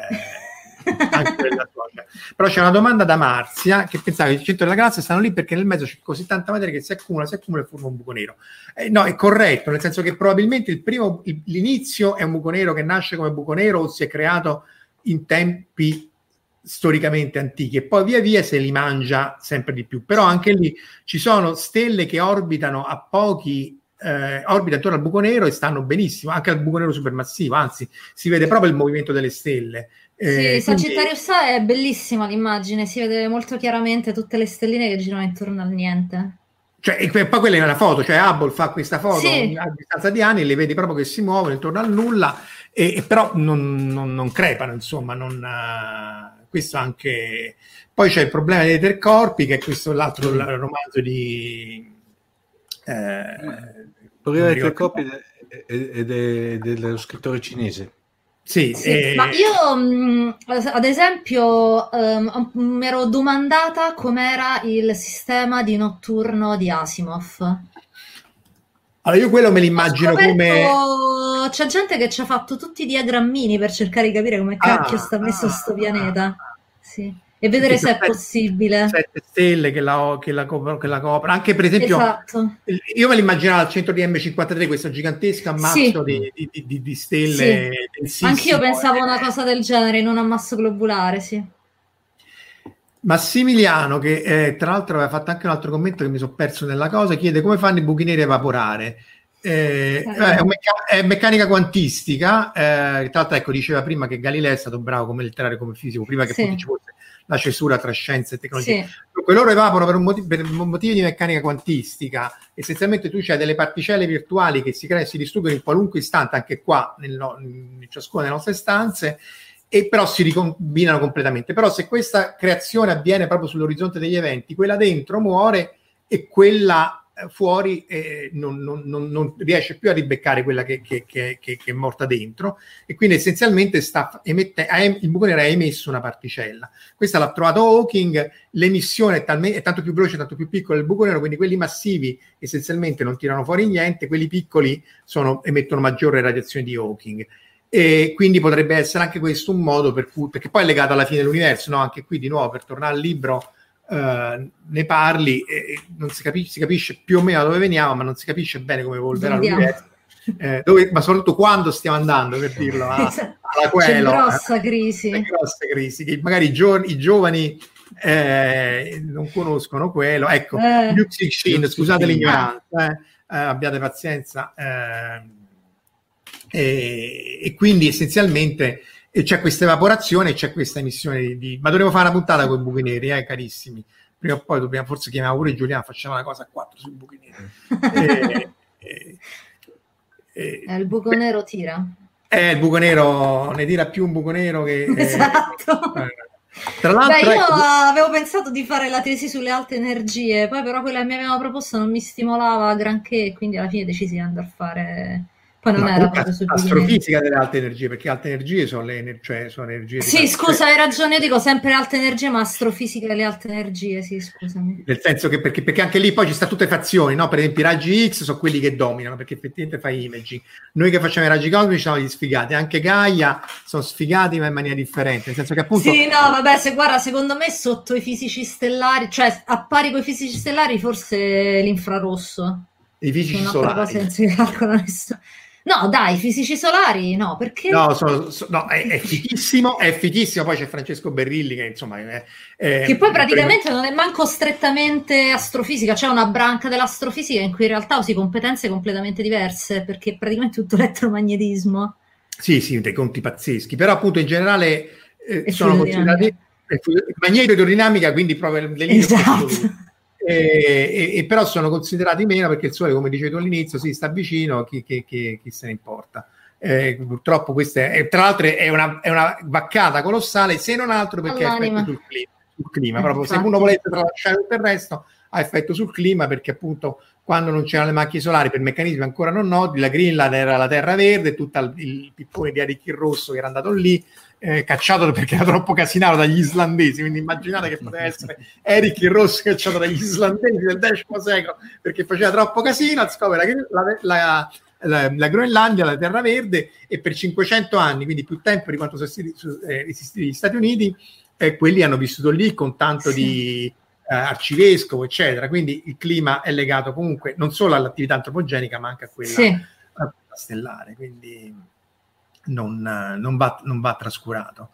anche quella cioè. però c'è una domanda da Marzia che pensava che i centro della galassia stanno lì perché nel mezzo c'è così tanta materia che si accumula, si accumula e forma un buco nero. Eh, no, è corretto, nel senso che probabilmente il primo, l'inizio è un buco nero che nasce come buco nero o si è creato in tempi storicamente antichi e poi via via se li mangia sempre di più. Però anche lì ci sono stelle che orbitano a pochi eh, orbita attorno al buco nero e stanno benissimo, anche al buco nero supermassivo, anzi si vede proprio il movimento delle stelle. Eh, sì, Sagittarius quindi... A è bellissima l'immagine, si vede molto chiaramente tutte le stelline che girano intorno al niente. Cioè, e poi quella è una foto, cioè Hubble fa questa foto sì. a distanza di anni, le vedi proprio che si muovono intorno al nulla, e, e però non, non, non, crepano, insomma, non, uh, questo anche... Poi c'è il problema dei intercorpi, che è questo l'altro romanzo di... Eh, il problema dei intercorpi è, dello scrittore cinese. Sì, sì eh... ma io mh, ad esempio um, mi ero domandata com'era il sistema di notturno di Asimov. Allora, io quello me l'immagino come. C'è gente che ci ha fatto tutti i diagrammini per cercare di capire come cacchio ah, sta messo ah, sto pianeta. Ah, sì. E vedere se è possibile. Sette stelle che la, che la, che la coprono. Anche per esempio, esatto. io me l'immaginavo al centro di M53, questo gigantesco ammasso sì. di, di, di, di, stelle. Sì. Anch'io pensavo una cosa del genere in un ammasso globulare, sì. Massimiliano, che eh, tra l'altro aveva fatto anche un altro commento che mi sono perso nella cosa, chiede come fanno i buchi neri a evaporare. Eh, è, mecca- è, meccanica quantistica. Eh, tra l'altro, ecco, diceva prima che Galileo è stato bravo come letterario, come fisico, prima che sì. ci fosse la cesura tra scienza e tecnologia. Sì. Dunque, loro evaporano per, un motivo, per motivi di meccanica quantistica. Essenzialmente, tu c'hai delle particelle virtuali che si, cre- si distruggono in qualunque istante, anche qua, nel, in ciascuna delle nostre stanze e però si ricombinano completamente. Però se questa creazione avviene proprio sull'orizzonte degli eventi, quella dentro muore e quella fuori eh, non, non, non, non, riesce più a ribeccare quella che, che, che, che, è morta dentro e quindi essenzialmente sta emette, il buco nero ha emesso una particella. Questa l'ha trovato Hawking, l'emissione è, talme, è tanto più veloce, tanto più piccola del buco nero, quindi quelli massivi essenzialmente non tirano fuori niente, quelli piccoli sono, emettono maggiore radiazione di Hawking e quindi potrebbe essere anche questo un modo per cui, perché poi è legato alla fine dell'universo, no? anche qui di nuovo per tornare al libro eh, ne parli e non si capisce, si capisce più o meno da dove veniamo, ma non si capisce bene come evolverà l'universo. Eh, dove, ma soprattutto quando stiamo andando per dirlo a, esatto. alla quello, c'è grossa crisi. Grosse crisi che magari i, gio- i giovani eh, non conoscono quello. Ecco eh, scusate l'ignoranza eh, eh, abbiate pazienza eh, e, e quindi essenzialmente c'è questa evaporazione e c'è questa emissione di, di... ma dovremmo fare una puntata con i buchi neri, eh, carissimi. Prima o poi dobbiamo, forse chiamiamo pure Giuliano, facciamo una cosa a quattro sui buchi neri. e, e, e, il buco nero tira. Eh, il buco nero ne tira più un buco nero che... Esatto. Eh, tra l'altro, Beh, io ecco... avevo pensato di fare la tesi sulle alte energie, poi però quella che mi aveva proposto non mi stimolava granché, quindi alla fine decisi di andare a fare poi non Ma era proprio su astrofisica delle alte energie, perché alte energie sono le ener- cioè sono energie. Sì, scusa, hai ragione, io dico sempre alte energie, ma astrofisica delle alte energie, sì, scusami. Nel senso che perché, perché anche lì poi ci sta tutte fazioni, no? Per esempio i raggi X sono quelli che dominano, perché effettivamente fai imaging. Noi che facciamo i raggi cosmici siamo gli sfigati, anche Gaia sono sfigati ma in maniera differente, nel senso che appunto... Sì, no, vabbè, se guarda, secondo me sotto i fisici stellari, cioè a pari con i fisici stellari forse l'infrarosso. I fisici solari. Cosa non si calcola nessuno. No, dai, fisici solari, no, perché? No, sono, so, no è, è, fichissimo, è fichissimo. Poi c'è Francesco Berrilli che insomma è, è, che poi praticamente prego. non è manco strettamente astrofisica, c'è una branca dell'astrofisica in cui in realtà usi competenze completamente diverse, perché è praticamente tutto elettromagnetismo. Sì, sì, dei conti pazzeschi, però appunto in generale eh, sono considerati magnetodinamica, quindi proprio le linee esatto. E, e, però sono considerati meno perché il Sole, come dicevi tu all'inizio, si sta vicino, chi, chi, chi, chi se ne importa. Eh, purtroppo questa è, tra l'altro è una, è una vaccata colossale, se non altro perché ha effetto sul clima. Sul clima. Proprio, se uno volesse tralasciare tutto il resto, ha effetto sul clima perché appunto quando non c'erano le macchie solari per meccanismi ancora non noti, la Greenland era la terra verde, tutto il, il pippone di Arichi Rosso che era andato lì, eh, cacciato perché era troppo casinato dagli islandesi, quindi immaginate che poteva essere Eric il Rosso cacciato dagli islandesi del X secolo perché faceva troppo casino, scopre la, la, la, la, Groenlandia, la terra verde e per 500 anni, quindi più tempo di quanto sono eh, esistiti gli Stati Uniti, eh, quelli hanno vissuto lì con tanto sì. di eh, arcivescovo, eccetera, quindi il clima è legato comunque non solo all'attività antropogenica ma anche a quella sì. stellare, quindi non, non, va, non va, trascurato.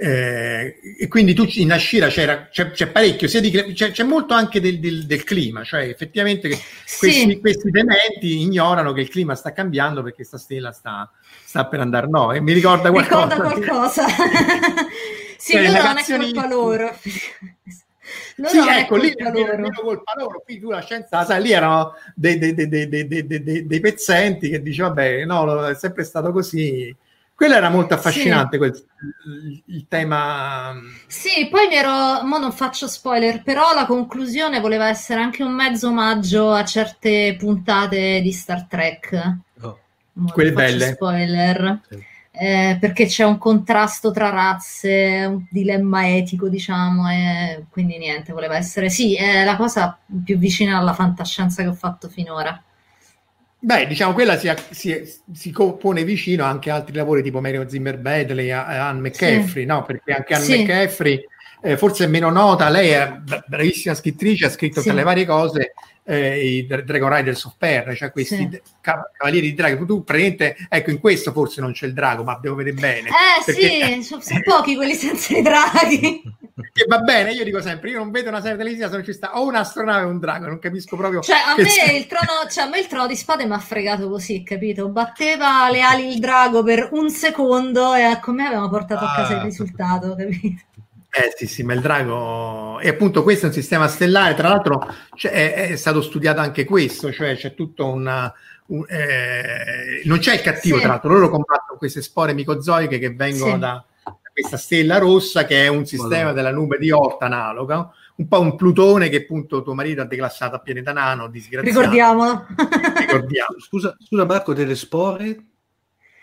Eh, e quindi tu in Ashira c'era, c'è, c'è parecchio, di, c'è, c'è, molto anche del, del, del, clima, cioè effettivamente questi, sì. questi tementi ignorano che il clima sta cambiando perché questa stella sta, sta per andare no, e mi ricorda qualcosa. Ricorda qualcosa. sì, cioè, però non è colpa loro. No, sì, ecco, lì meno colpa loro, qui tu la scienza, sai, lì erano dei, dei, dei, dei, pezzenti che dice, vabbè, no, è sempre stato così, quello era molto affascinante, sì. quel, il, il, tema. Sì, poi mi ero. Mo non faccio spoiler, però la conclusione voleva essere anche un mezzo omaggio a certe puntate di Star Trek. Oh. Quelle belle. Spoiler. Sì. Eh, perché c'è un contrasto tra razze, un dilemma etico, diciamo, e quindi niente, voleva essere sì, è la cosa più vicina alla fantascienza che ho fatto finora. Beh, diciamo, quella si, si, si pone vicino anche a altri lavori tipo Mario Zimmer Badley, Anne McCaffrey, sì. no? Perché anche Anne sì. McCaffrey, eh, forse è meno nota, lei è bravissima scrittrice, ha scritto sì. tra le varie cose eh, i Dragon Riders of Perra, cioè questi sì. cavalieri di drago. Tu praticamente, ecco, in questo forse non c'è il drago, ma devo vedere bene. Eh perché... sì, sono pochi quelli senza i draghi. che va bene, io dico sempre, io non vedo una serie televisiva se non ci sta o un'astronave o un drago, non capisco proprio. Cioè, a, me il, trono, cioè, a me il trono di spade mi ha fregato così, capito? Batteva le ali il drago per un secondo e ecco, me avevamo portato ah. a casa il ah. risultato, capito? Eh sì, sì, ma il drago... E appunto questo è un sistema stellare, tra l'altro cioè, è, è, stato studiato anche questo, cioè c'è tutto un... un eh, non c'è il cattivo, sì. tra l'altro, loro combattono queste spore micozoiche che vengono sì. da, questa stella rossa che è un sistema della nube di Oort analogo, un po' un Plutone che appunto tuo marito ha declassato a pianeta nano, disgraziato. Ricordiamolo. Ricordiamo. Scusa, scusa Marco, delle spore?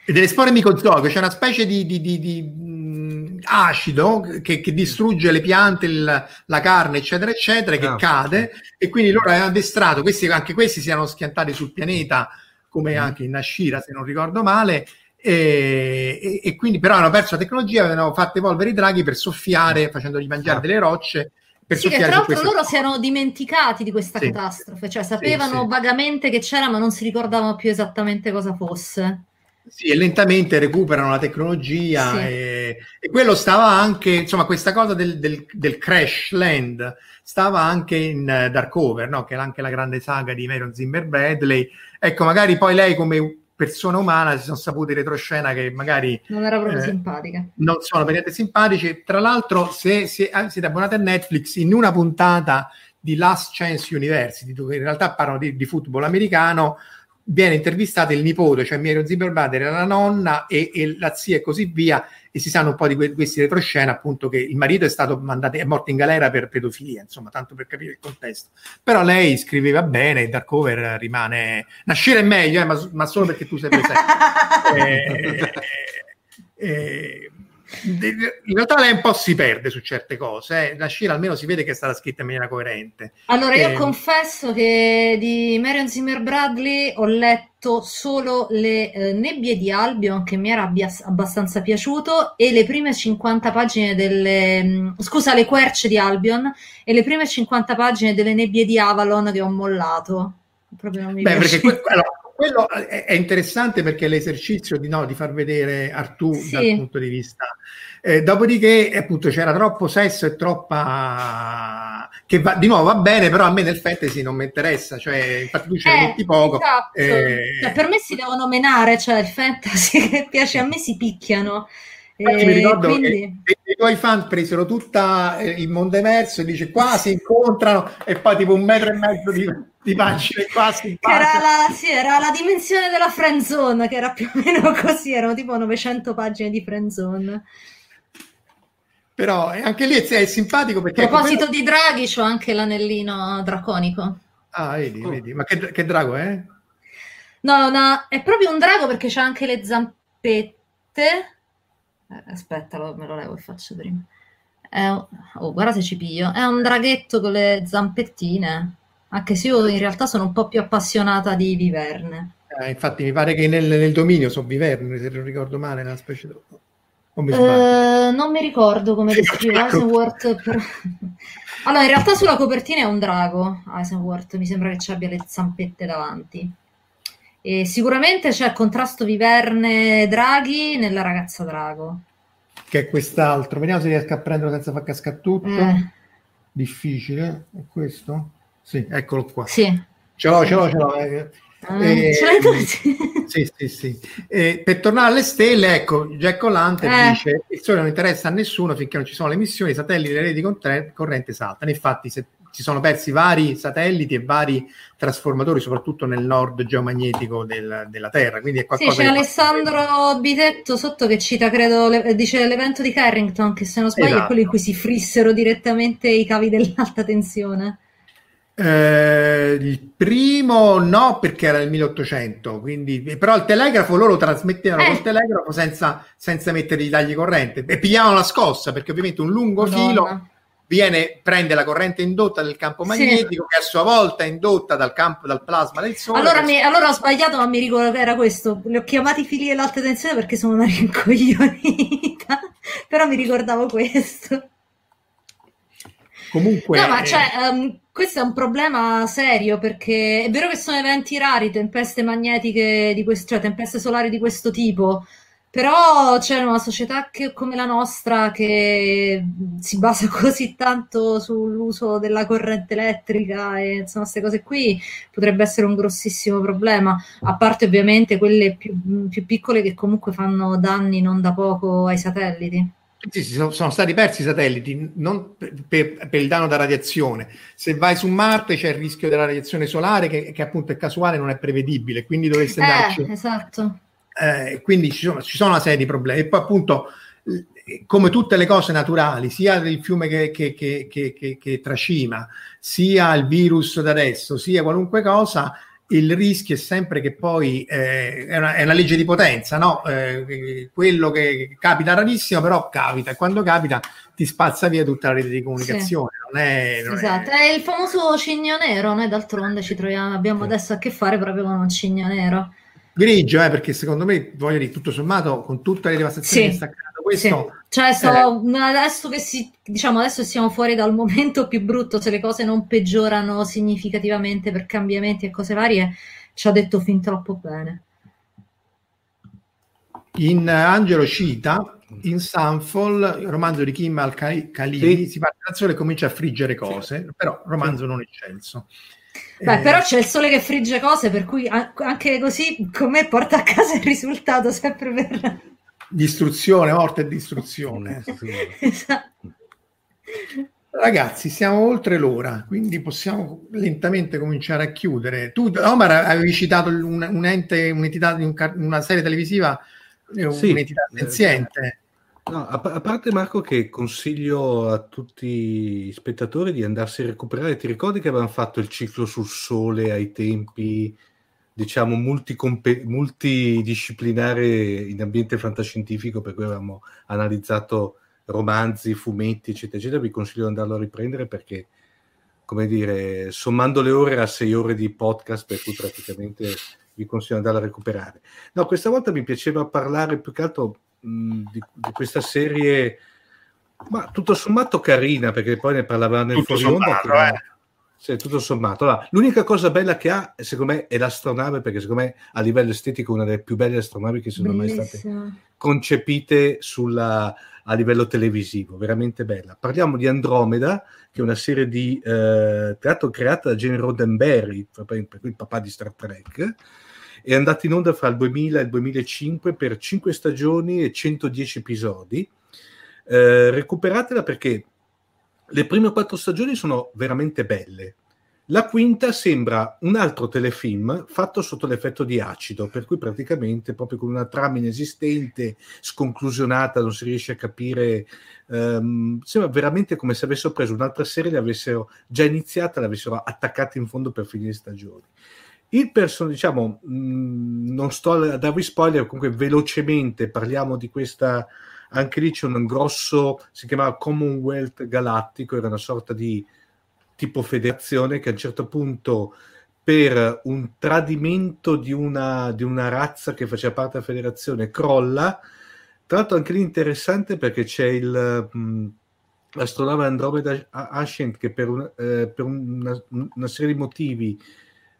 E delle spore micozoiche, c'è una specie di, di, di, di acido che, che, distrugge le piante, il, la carne, eccetera, eccetera, che ah, cade e quindi loro hanno addestrato, questi, anche questi si erano schiantati sul pianeta, come mm. anche in Ashira, se non ricordo male, e, e, e, quindi però hanno perso la tecnologia, avevano fatto evolvere i draghi per soffiare, facendogli mangiare ah. delle rocce. Per sì, che tra l'altro loro si erano dimenticati di questa sì. catastrofe, cioè sapevano sì, vagamente che c'era, ma non si ricordavano più esattamente cosa fosse. Sì, e lentamente recuperano la tecnologia e, e, quello stava anche, insomma, questa cosa del, del, del crash land stava anche in uh, Darkover, no? che era anche la grande saga di Marion Zimmer Bradley. Ecco, magari poi lei come persona umana si sono saputi retroscena che magari non era proprio eh, simpatica. Non sono per niente simpatici. Tra l'altro, se, se eh, siete abbonati a Netflix, in una puntata di Last Chance University, dove in realtà parlano di, di football americano, viene intervistata il nipote, cioè Miro Zimmerbader, la nonna e, e, la zia e così via, e si sanno un po' di que- questi retroscena, appunto che il marito è stato mandato, è morto in galera per pedofilia, insomma, tanto per capire il contesto. Però lei scriveva bene, e Darkover rimane... Nascere è meglio, eh, ma, ma, solo perché tu sei presente. eh, eh, in realtà lei un po' si perde su certe cose. Eh. La Scira almeno si vede che è stata scritta in maniera coerente. Allora, io eh, confesso che di Marion Zimmer Bradley ho letto solo le eh, nebbie di Albion, che mi era abbia- abbastanza piaciuto, e le prime 50 pagine delle. Mm, scusa, le querce di Albion, e le prime 50 pagine delle nebbie di Avalon che ho mollato. Proprio non mi Beh, perché que- allora, quello è, è interessante perché è l'esercizio di, no, di far vedere Artù Sì. dal punto di vista. Eh, dopodiché, appunto, c'era troppo sesso e troppa. che va, di nuovo va bene, però a me nel fantasy non mi interessa. Cioè, infatti, tu ce ne Eh, metti poco. esatto. eh, Cioè, per me si devono menare, cioè il fantasy che piace a me si picchiano. Infatti mi Eh, ricordo quindi... che i tuoi fan presero tutta eh, il mondo emerso e dice qua si incontrano e poi tipo un metro e mezzo di, di pagine qua si era la, sì, era la dimensione della friendzone, che era più o meno così, erano tipo 900 pagine di friendzone. Però eh, anche lì è, simpatico A perché... ecco, proposito quello- di draghi, c'ho anche l'anellino draconico. Ah, vedi, vedi. Ma che, che drago è? No, no, è proprio un drago perché c'ha anche le zampette. Eh, aspetta, lo- me lo levo e faccio prima. Un- Oh, guarda se ci piglio. È un draghetto con le zampettine. Anche se io in realtà sono un po' più appassionata di viverne. Eh, infatti mi pare che nel, nel dominio sono viverni, se non ricordo male, nella specie di... Mi? Eh, non mi ricordo come descrive ecco. Eisenworth. per- Allora, in realtà sulla copertina è un drago. Eisenworth mi sembra che ci abbia le zampette davanti. E sicuramente c'è contrasto viverne-draghi nella ragazza drago. Che è quest'altro. Vediamo se riesco a prenderlo senza far cascare tutto. Eh, Difficile. È questo? Sì, eccolo qua. sì. Ce l'ho, ce l'ho, ce l'ho. eh. Eh, Eh, ce l'hai tutti? Sì, sì, sì. Eh, per tornare alle stelle, ecco, Jack O'Lantern Eh. dice il sole non interessa a nessuno finché non ci sono le missioni, i satelliti e le reti contre- corrente saltano. Infatti, se si sono persi vari satelliti e vari trasformatori, soprattutto nel nord geomagnetico del- della Terra. Quindi è Sì, qualcosa c'è che- Alessandro Bitetto sotto che cita, credo, le- dice l'evento di Carrington, che se non sbaglio è Esatto. quello in cui si frissero direttamente i cavi dell'alta tensione. Eh, il primo no, perché era nel 1800, quindi, però il telegrafo loro trasmettevano Eh. col telegrafo senza, senza mettere i tagli corrente e pigliavano la scossa perché ovviamente un lungo Madonna. filo viene, prende la corrente indotta del campo Sì. magnetico che a sua volta è indotta dal campo dal plasma del sole. Allora, mi- allora ho sbagliato, ma mi ricordo che era questo. Li ho chiamati fili dell'alta tensione perché sono una rincoglionita. Però mi ricordavo questo. Comunque, No, ma eh, cioè, ehm, questo è un problema serio perché è vero che sono eventi rari, tempeste magnetiche di questo, cioè tempeste solari di questo tipo, però c'è una società che- come la nostra che si basa così tanto sull'uso della corrente elettrica e insomma queste cose qui potrebbe essere un grossissimo problema, a parte ovviamente quelle più, più piccole che comunque fanno danni non da poco ai satelliti. Sì, sono, sono stati persi i satelliti non per, per- il danno da radiazione. Se vai su Marte c'è il rischio della radiazione solare che, che appunto è casuale, non è prevedibile, quindi dovreste andarci. Eh, esatto. Eh, quindi ci sono, ci sono una serie di problemi. E poi appunto, come tutte le cose naturali, sia il fiume che, che- che- che- tracima, sia il virus da adesso, sia qualunque cosa, il rischio è sempre che poi eh, è, una, è una legge di potenza, no? Eh, quello che capita rarissimo, però capita, e quando capita ti spazza via tutta la rete di comunicazione. Non è, non è- Esatto, è il famoso cigno nero, noi d'altronde ci troviamo, abbiamo adesso a che fare proprio con un cigno nero. grigio, eh, perché secondo me, voglio dire, tutto sommato, con tutte le devastazioni Sì, che sta creando questo, Sì. Cioè, sto- adesso che si, diciamo, adesso siamo fuori dal momento più brutto, se le cose non peggiorano significativamente per cambiamenti e cose varie, ci ha detto fin troppo bene. In Angelo cita in Sunfall, il romanzo di Kim Al-Khalili, Sì. si parte dal sole e comincia a friggere cose, però romanzo non eccelso. Beh, Eh, però c'è il sole che frigge cose, per cui anche così con me porta a casa il risultato sempre per... Distruzione, morte e distruzione. Esatto. Ragazzi, siamo oltre l'ora, quindi possiamo lentamente cominciare a chiudere. Tu, Omar, avevi citato un, un ente, un'entità di un una serie televisiva, eh, Sì. un'entità senziente. No, a, a parte Marco che consiglio a tutti i spettatori di andarsi a recuperare, ti ricordi che avevamo fatto il ciclo sul sole ai tempi, diciamo, multicompe- multidisciplinare in ambiente fantascientifico, per cui avevamo analizzato romanzi, fumetti, eccetera, eccetera, vi consiglio di andarlo a riprendere perché, come dire, sommando le ore a sei ore di podcast, per cui praticamente vi consiglio di andarlo a recuperare. No, questa volta mi piaceva parlare più che altro mh, di, di questa serie, ma tutto sommato carina, perché poi ne parlavamo nel Tutto fuori onda, sommato, che, eh. Sì, tutto sommato. Allora, l'unica cosa bella che ha, secondo me, è l'astronave, perché secondo me a livello estetico è una delle più belle astronavi che sono mai state concepite sulla, a livello televisivo, veramente bella. Parliamo di Andromeda, che è una serie di eh, teatro creata da Gene Roddenberry, il papà di Star Trek, è andata in onda fra il 2000 e il 2005 per 5 stagioni e 110 episodi. Eh, recuperatela perché le prime quattro stagioni sono veramente belle. La quinta sembra un altro telefilm fatto sotto l'effetto di acido, per cui praticamente proprio con una trama inesistente, sconclusionata, non si riesce a capire. Um, sembra veramente come se avessero preso un'altra serie, l'avessero già iniziata, l'avessero attaccata in fondo per finire stagioni. Il personaggio, diciamo, mh, mm, non sto a darvi spoiler, comunque velocemente parliamo di questa anche lì c'è un grosso, si chiamava Commonwealth Galattico, era una sorta di tipo federazione che a un certo punto per un tradimento di una, di una razza che faceva parte della federazione crolla. Tra l'altro anche lì interessante perché c'è il... Mh, l'astronave Andromeda Ascent che per, un, eh, per una, una, serie di motivi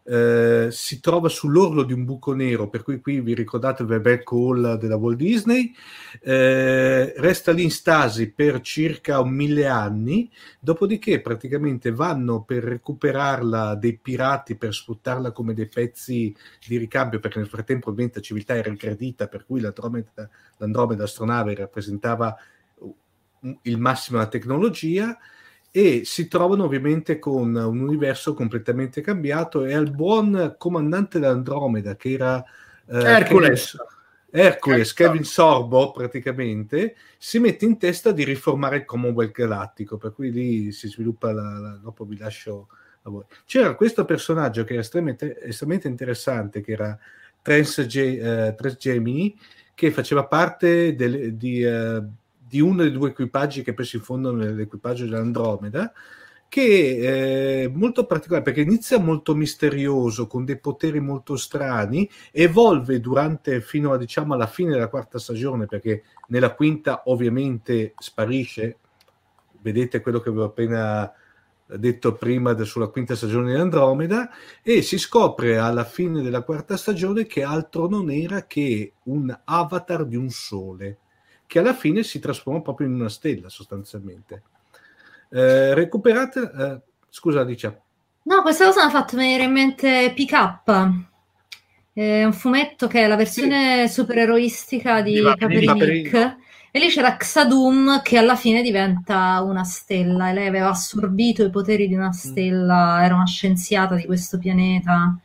eh, si trova sull'orlo di un buco nero, per cui qui vi ricordate il bel call della Walt Disney, eh, resta lì in stasi per circa un mille anni, dopodiché praticamente vanno per recuperarla dei pirati per sfruttarla come dei pezzi di ricambio, perché nel frattempo ovviamente la civiltà era incredita, per cui l'Andromeda, l'Andromeda astronave rappresentava il massimo della tecnologia e si trovano ovviamente con un universo completamente cambiato e al buon comandante dell'Andromeda che era eh, Hercules. Hercules, Kevin Sorbo praticamente, si mette in testa di riformare il Commonwealth Galattico, per cui lì si sviluppa, la, la, dopo vi lascio a voi. C'era questo personaggio che era estremamente, estremamente interessante, che era Trans, G, eh, Trans Gemini, che faceva parte del, di... Eh, di uno dei due equipaggi che poi si fondono nell'equipaggio dell'Andromeda, che è molto particolare perché inizia molto misterioso, con dei poteri molto strani, evolve durante fino a, diciamo, alla fine della quarta stagione, perché nella quinta ovviamente sparisce. Vedete quello che avevo appena detto prima sulla quinta stagione di Andromeda e si scopre alla fine della quarta stagione che altro non era che un avatar di un sole che alla fine si trasforma proprio in una stella sostanzialmente. Eh, recuperate, eh, scusa Alicia. No, questa cosa mi ha fatto venire in mente Pick Up. È un fumetto che è la versione sì. supereroistica di, di Paperinik. E lì c'era Xadum che alla fine diventa una stella e lei aveva assorbito i poteri di una mm. stella, era una scienziata di questo pianeta.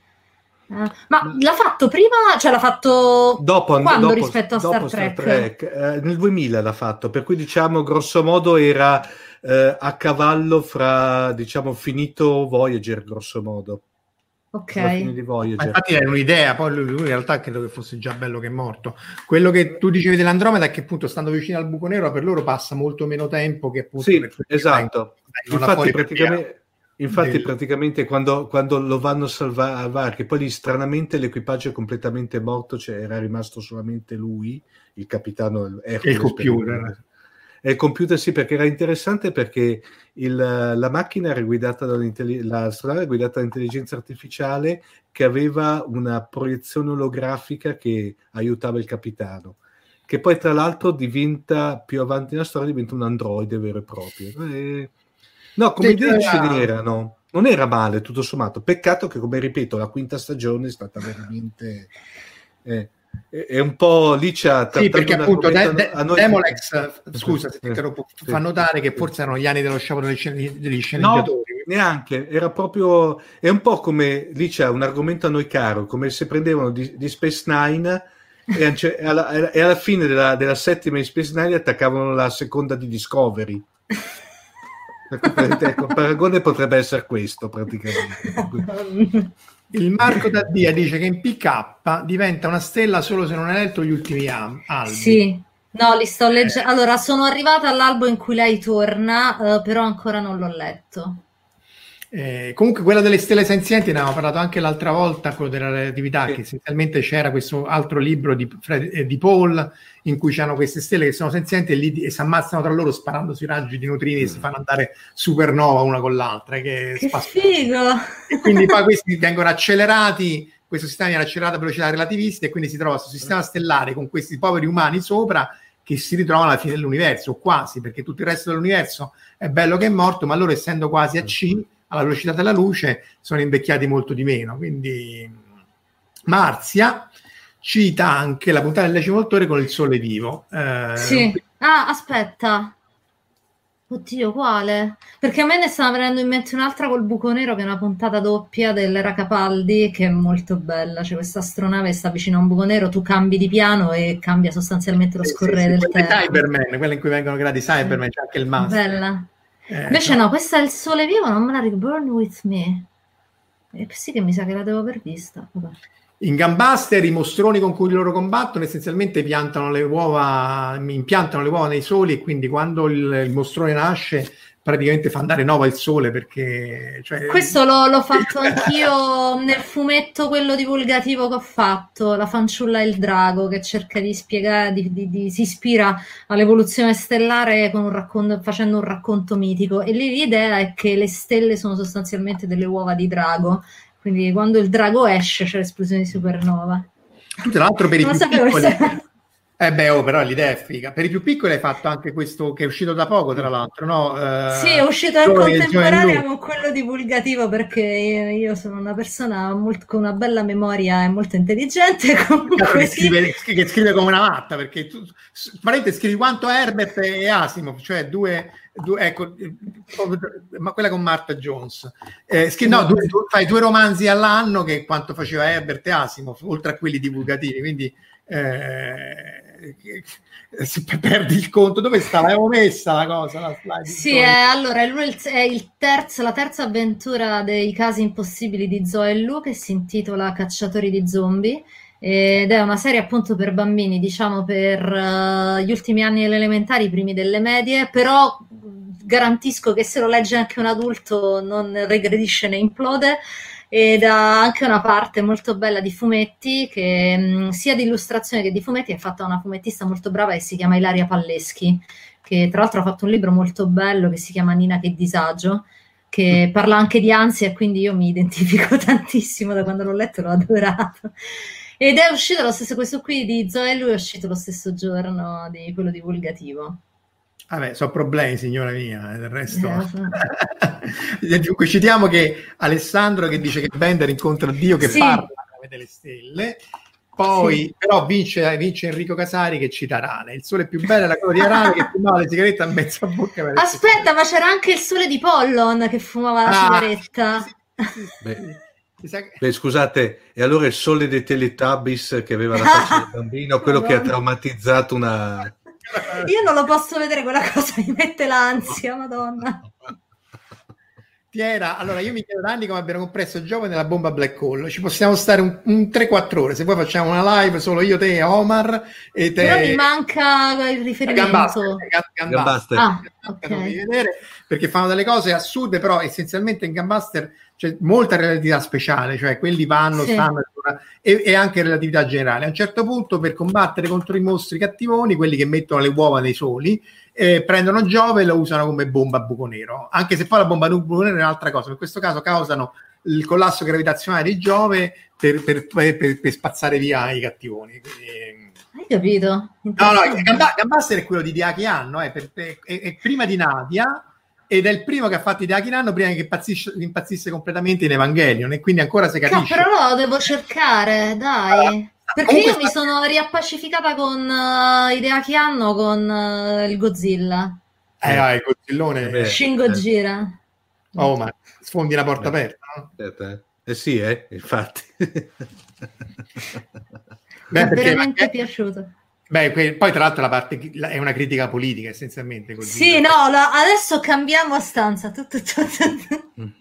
Ma l'ha fatto prima, cioè l'ha fatto dopo, quando dopo, rispetto a Star Trek? Star Trek? Eh, nel 2000 l'ha fatto, per cui diciamo grosso modo era eh, a cavallo fra, diciamo, finito Voyager, grosso modo. Ok. infatti è un'idea, poi lui, lui, in realtà credo che fosse già bello che è morto. Quello che tu dicevi dell'Andromeda è che appunto stando vicino al buco nero per loro passa molto meno tempo che appunto... Sì, esatto. Infatti praticamente... Infatti, del... praticamente quando, quando, lo vanno a salvare, che poi lì stranamente l'equipaggio è completamente morto, cioè era rimasto solamente lui, il capitano Hercules, il computer. E il computer sì, perché era interessante perché il, la macchina era guidata dall'astronave guidata dall'intelligenza artificiale che aveva una proiezione olografica che aiutava il capitano che poi tra l'altro diventa più avanti nella storia diventa un androide vero e proprio e No, come idea ce n'erano. Non era male, tutto sommato. Peccato che, come ripeto, la quinta stagione è stata veramente... Eh, è un po' lì c'ha sì perché appunto de- de- noi... Demolex scusa se ti interrompo sì, fa notare che forse erano gli anni dello sciopero degli, scen- degli sceneggiatori no, neanche era proprio è un po' come lì c'è un argomento a noi caro come se prendevano di, di Space Nine e, alla, e alla fine della, della settima di Space Nine attaccavano la seconda di Discovery ecco, il paragone potrebbe essere questo praticamente. Il Marco Daddia dice che in PK diventa una stella solo se non hai letto gli ultimi albi. Sì, no, li sto leggendo. Eh. Allora, sono arrivata all'albo in cui lei torna, uh, però ancora non l'ho letto. Eh, comunque quella delle stelle senzienti ne avevamo parlato anche l'altra volta, quello della relatività, Sì. che essenzialmente c'era questo altro libro di, Fred- eh, di Paul in cui c'hanno queste stelle che sono senzienti e, lì, e si ammazzano tra loro sparando sui raggi di neutrini e si fanno andare supernova una con l'altra. Che, Che figo! e quindi poi questi vengono accelerati, questo sistema viene accelerato a velocità relativistica e quindi si trova questo sistema stellare con questi poveri umani sopra che si ritrovano alla fine dell'universo, o quasi, perché tutto il resto dell'universo è bello che è morto, ma loro essendo quasi a C, alla velocità della luce, sono invecchiati molto di meno. Quindi Marzia cita anche la puntata del decimo autore con il sole vivo. Eh, Sì. Ah, aspetta. Oddio, quale? Perché a me ne stava venendo in mente un'altra col buco nero che è una puntata doppia dell'era Capaldi che è molto bella. C'è questa astronave che sta vicino a un buco nero, tu cambi di piano e cambia sostanzialmente lo sì, sì, scorrere sì, del tempo. Cyberman, quella in cui vengono creati Cyberman, c'è anche il master. Bella. Eh, Invece no. no, questa è il sole vivo, non me la ricordo. Burn with me. Eh, sì che mi sa che la devo aver vista. Vabbè. In Gambaster i mostroni con cui loro combattono essenzialmente piantano le uova, impiantano le uova nei soli e quindi quando il, il mostrone nasce praticamente fa andare nova il sole perché... Cioè, Questo l'ho, l'ho fatto anch'io nel fumetto, quello divulgativo che ho fatto, La fanciulla e il drago, che cerca di spiegare, di- di- di- si ispira all'evoluzione stellare con un racconto, facendo un racconto mitico. E lì l'idea è che le stelle sono sostanzialmente delle uova di drago. Quindi quando il drago esce c'è l'esplosione di supernova. tu tra l'altro per i Non più piccoli... Eh beh, oh, però l'idea è figa. Per i più piccoli hai fatto anche questo che è uscito da poco, tra l'altro, no? Eh, Sì, è uscito in contemporanea con quello divulgativo perché io, sono una persona molto- con una bella memoria e molto intelligente. Comunque che sì. scrive, che scrive come una matta perché tu praticamente scrivi quanto Herbert e Asimov, cioè due, due- ecco, eh, ma quella con Martha Jones. Eh, scri- no, due- due- fai due romanzi all'anno che quanto faceva Herbert e Asimov, oltre a quelli divulgativi, quindi eh, perdi il conto. Dove sta? L'avevo messa la cosa? La slide Sì, è, allora è, il- è il terzo- la terza avventura dei casi impossibili di Zoe e Lu che si intitola Cacciatori di zombie ed è una serie appunto per bambini, diciamo per eh, gli ultimi anni delle elementari, i primi delle medie, però mh, garantisco che se lo legge anche un adulto non regredisce né implode ed ha anche una parte molto bella di fumetti che mh, sia di illustrazione che di fumetti è fatta da una fumettista molto brava che si chiama Ilaria Palleschi che tra l'altro ha fatto un libro molto bello che si chiama Nina che disagio, che parla anche di ansia e quindi io mi identifico tantissimo da quando l'ho letto, l'ho adorato. Ed è uscito lo stesso, questo qui di Zoe lui è uscito lo stesso giorno di quello divulgativo. Vabbè, sono problemi, signora mia, eh, del resto. Eh, so. Dunque, citiamo che Alessandro che dice che Bender incontra Dio che Sì. parla come delle stelle. Poi, però, vince, vince Enrico Casari che cita Arane. Il sole più bello è la cosa di Arane che fumava le sigarette a mezza bocca. per Aspetta, ma c'era anche il sole di Pollon che fumava la Ah, sigaretta. sì, sì, sì, sì. Beh. Beh, scusate, e allora il sole dei Teletubbies che aveva la faccia del bambino, quello che ha traumatizzato una... Io non lo posso vedere quella cosa, mi mette l'ansia, madonna. Tiera, allora io mi chiedo da anni come abbiano compresso Giove nella bomba Black Hole. Ci possiamo stare un, un 3-4 ore. Se poi facciamo una live solo io, te, Omar e te. Però mi manca il riferimento. Gambaster, Ga- Gambaster. Gambaster. Ah, Non ok. devi vedere perché fanno delle cose assurde, però essenzialmente in Gambaster c'è molta relatività speciale, cioè quelli vanno, Sì. stanno e, e anche relatività generale. A un certo punto, per combattere contro i mostri cattivoni, quelli che mettono le uova nei soli, eh, prendono Giove e lo usano come bomba a buco nero. Anche se poi la bomba a buco nero è un'altra cosa, in questo caso causano il collasso gravitazionale di Giove per, per- per- per- spazzare via i cattivoni. Quindi, Hai capito? No, no, Gambaster è quello di Deaki Anno, è, per- è- è prima di Nadia ed è il primo che ha fatto Anno prima che impazzisse completamente in Evangelion e quindi ancora si capisce. però lo devo cercare, dai. Perché Comunque io mi sta- sono riappacificata con uh, Idea che hanno con eh, il Godzilla. Eh, ah, il Godzillone. Eh beh. Shin Gojira. Oh, ma sfondi la porta aperta, no? Eh. Eh sì, eh, infatti. Beh, Mi è perché- veramente eh, piaciuto. beh, que- poi tra l'altro la parte la- è una critica politica essenzialmente. così. Sì, no, la- adesso cambiamo stanza. Tutto, tutto, tutto.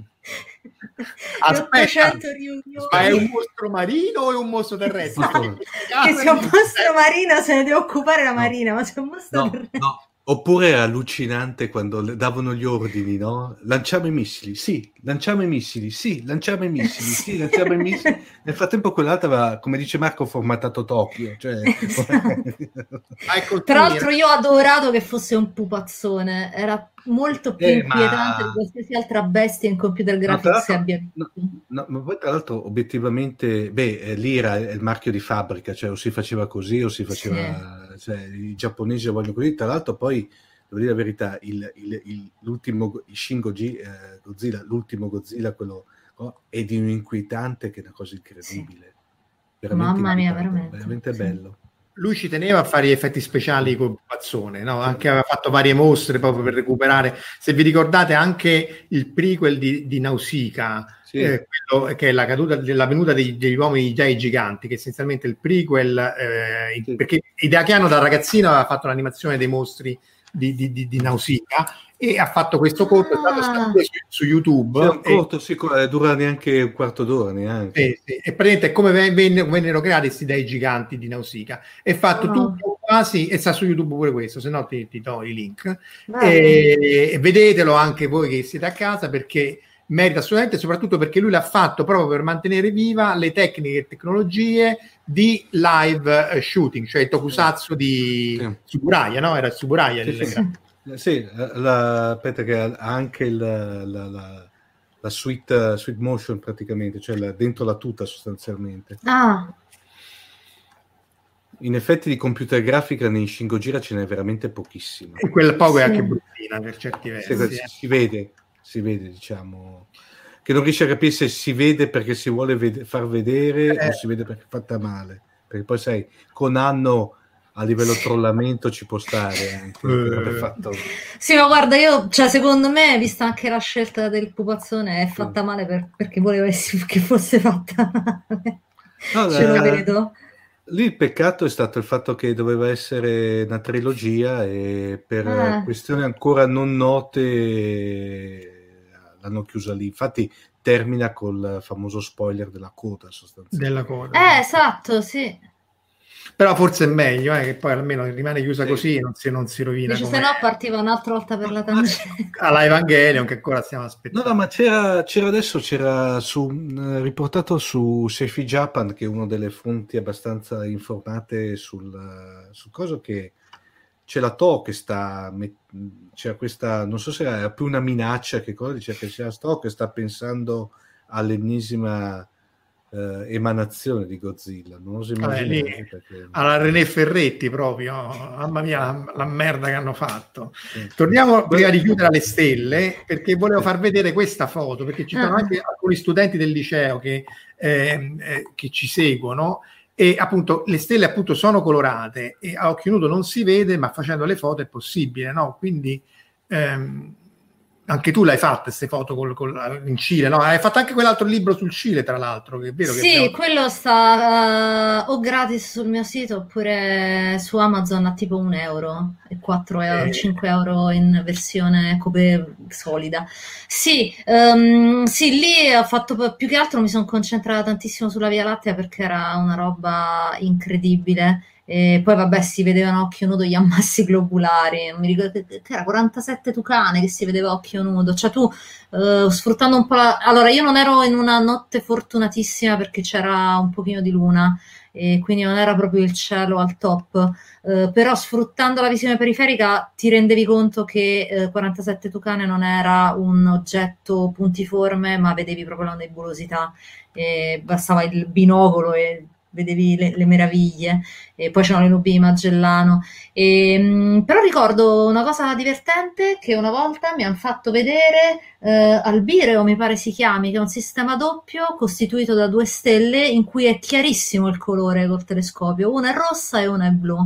Aspetta. 800 riunioni. Ma è un mostro marino o è un mostro terrestre? Mostro- Che se è un mostro marino se ne deve occupare la marina, ma se è un mostro No, terrestre. no, Oppure era allucinante quando le davano gli ordini, no? Lanciamo i missili, sì, lanciamo i missili, sì, lanciamo i missili, sì, lanciamo i missili. Nel frattempo quell'altro aveva, come dice Marco, formattato Tokyo. Cioè... Esatto. Tra l'altro io ho adorato che fosse un pupazzone, era molto più eh, inquietante ma... di qualsiasi altra bestia in computer graphics no, abbia no, no, ma poi tra l'altro obiettivamente, beh, eh, l'IRA è il marchio di fabbrica, cioè o si faceva così o si faceva... Sì cioè, i giapponesi lo vogliono così. Tra l'altro, poi devo dire la verità: il, il, il, l'ultimo il Shin Goji, eh, Godzilla, l'ultimo Godzilla, quello oh, è di un inquietante che è una cosa incredibile. Sì. Mamma mia, veramente. Veramente sì. bello lui ci teneva a fare gli effetti speciali con Pazzone, no? anche aveva fatto varie mostre proprio per recuperare. Se vi ricordate, anche il prequel di, di Nausicaa, sì. eh, che è la caduta della venuta dei, degli uomini dei giganti, che è essenzialmente il prequel, eh, sì. perché Hideakiano da ragazzino aveva fatto l'animazione dei mostri di, di, di, di Nausicaa e ha fatto questo corto, ah. è stato su, su, YouTube. Sì, un corto e, sicuro, dura neanche un quarto d'ora neanche. Sì, sì. E praticamente è come vennero, vennero creati questi dei giganti di Nausicaa. È fatto oh. tutto quasi, e sta su YouTube pure questo, se no ti, ti do i link. E, e vedetelo anche voi che siete a casa perché merita assolutamente, soprattutto perché lui l'ha fatto proprio per mantenere viva le tecniche e tecnologie di live eh, shooting, cioè il tokusatsu di sì. Suburaya, no? Era il Suburaya. Sì, sì. Sì, la, aspetta che ha anche il, la, la, la suite, suite, motion praticamente, cioè la, dentro la tuta sostanzialmente. Ah. In effetti di computer grafica nei Shin Gojira ce n'è veramente pochissimo. E quel poco sì. è anche bruttina per certi versi. Sì, eh. Si vede, si vede, diciamo, che non riesce a capire se si vede perché si vuole ved- far vedere eh. o si vede perché è fatta male. Perché poi sai, con anno a livello trollamento ci può stare anche eh. fatto... sì ma guarda io cioè secondo me vista anche la scelta del pupazzone è fatta male per, perché volevo che fosse fatta male. No, ce lo eh, credo lì il peccato è stato il fatto che doveva essere una trilogia e per eh. questioni ancora non note l'hanno chiusa lì. Infatti termina col famoso spoiler della coda sostanzialmente. Della coda. Eh esatto sì però forse è meglio eh, che poi almeno rimane chiusa sì. così non si, non si rovina Dice, se no partiva un'altra volta per la tangente alla Evangelion che ancora stiamo aspettando no, no ma c'era, c'era adesso c'era su, eh, riportato su Sefi Japan che è una delle fonti abbastanza informate sul, sul coso che c'è la To che sta c'è questa non so se è più una minaccia che cosa dice che c'è la To che sta pensando all'ennesima eh, emanazione di Godzilla. Non oso immaginare. Perché... Alla René Ferretti proprio, mamma mia la, la merda che hanno fatto. Sì. Torniamo prima di chiudere alle stelle perché volevo far vedere questa foto perché ci sono ah. anche alcuni studenti del liceo che, eh, eh, che ci seguono e appunto le stelle appunto sono colorate e a occhio nudo non si vede ma facendo le foto è possibile no quindi ehm, anche tu l'hai fatta queste foto col, col, in Cile, no? Hai fatto anche quell'altro libro sul Cile, tra l'altro, che è vero Sì, che abbiamo... quello sta uh, o gratis sul mio sito oppure su Amazon a tipo un euro e 4 euro, eh. 5 euro in versione cope solida. Sì, um, sì, lì ho fatto più che altro mi sono concentrata tantissimo sulla Via Lattea perché era una roba incredibile e poi vabbè si vedevano occhio nudo gli ammassi globulari, non mi ricordo che era 47 tucane che si vedeva occhio nudo, cioè tu uh, sfruttando un po' la... Allora io non ero in una notte fortunatissima perché c'era un pochino di luna e quindi non era proprio il cielo al top, uh, però sfruttando la visione periferica ti rendevi conto che eh, 47 tucane non era un oggetto puntiforme ma vedevi proprio la nebulosità e bastava il binocolo e vedevi le, le, meraviglie, e poi c'erano le nubi di Magellano. E, ehm, però ricordo una cosa divertente che una volta mi hanno fatto vedere eh, Albireo, mi pare si chiami, che è un sistema doppio costituito da due stelle in cui è chiarissimo il colore col telescopio, una è rossa e una è blu.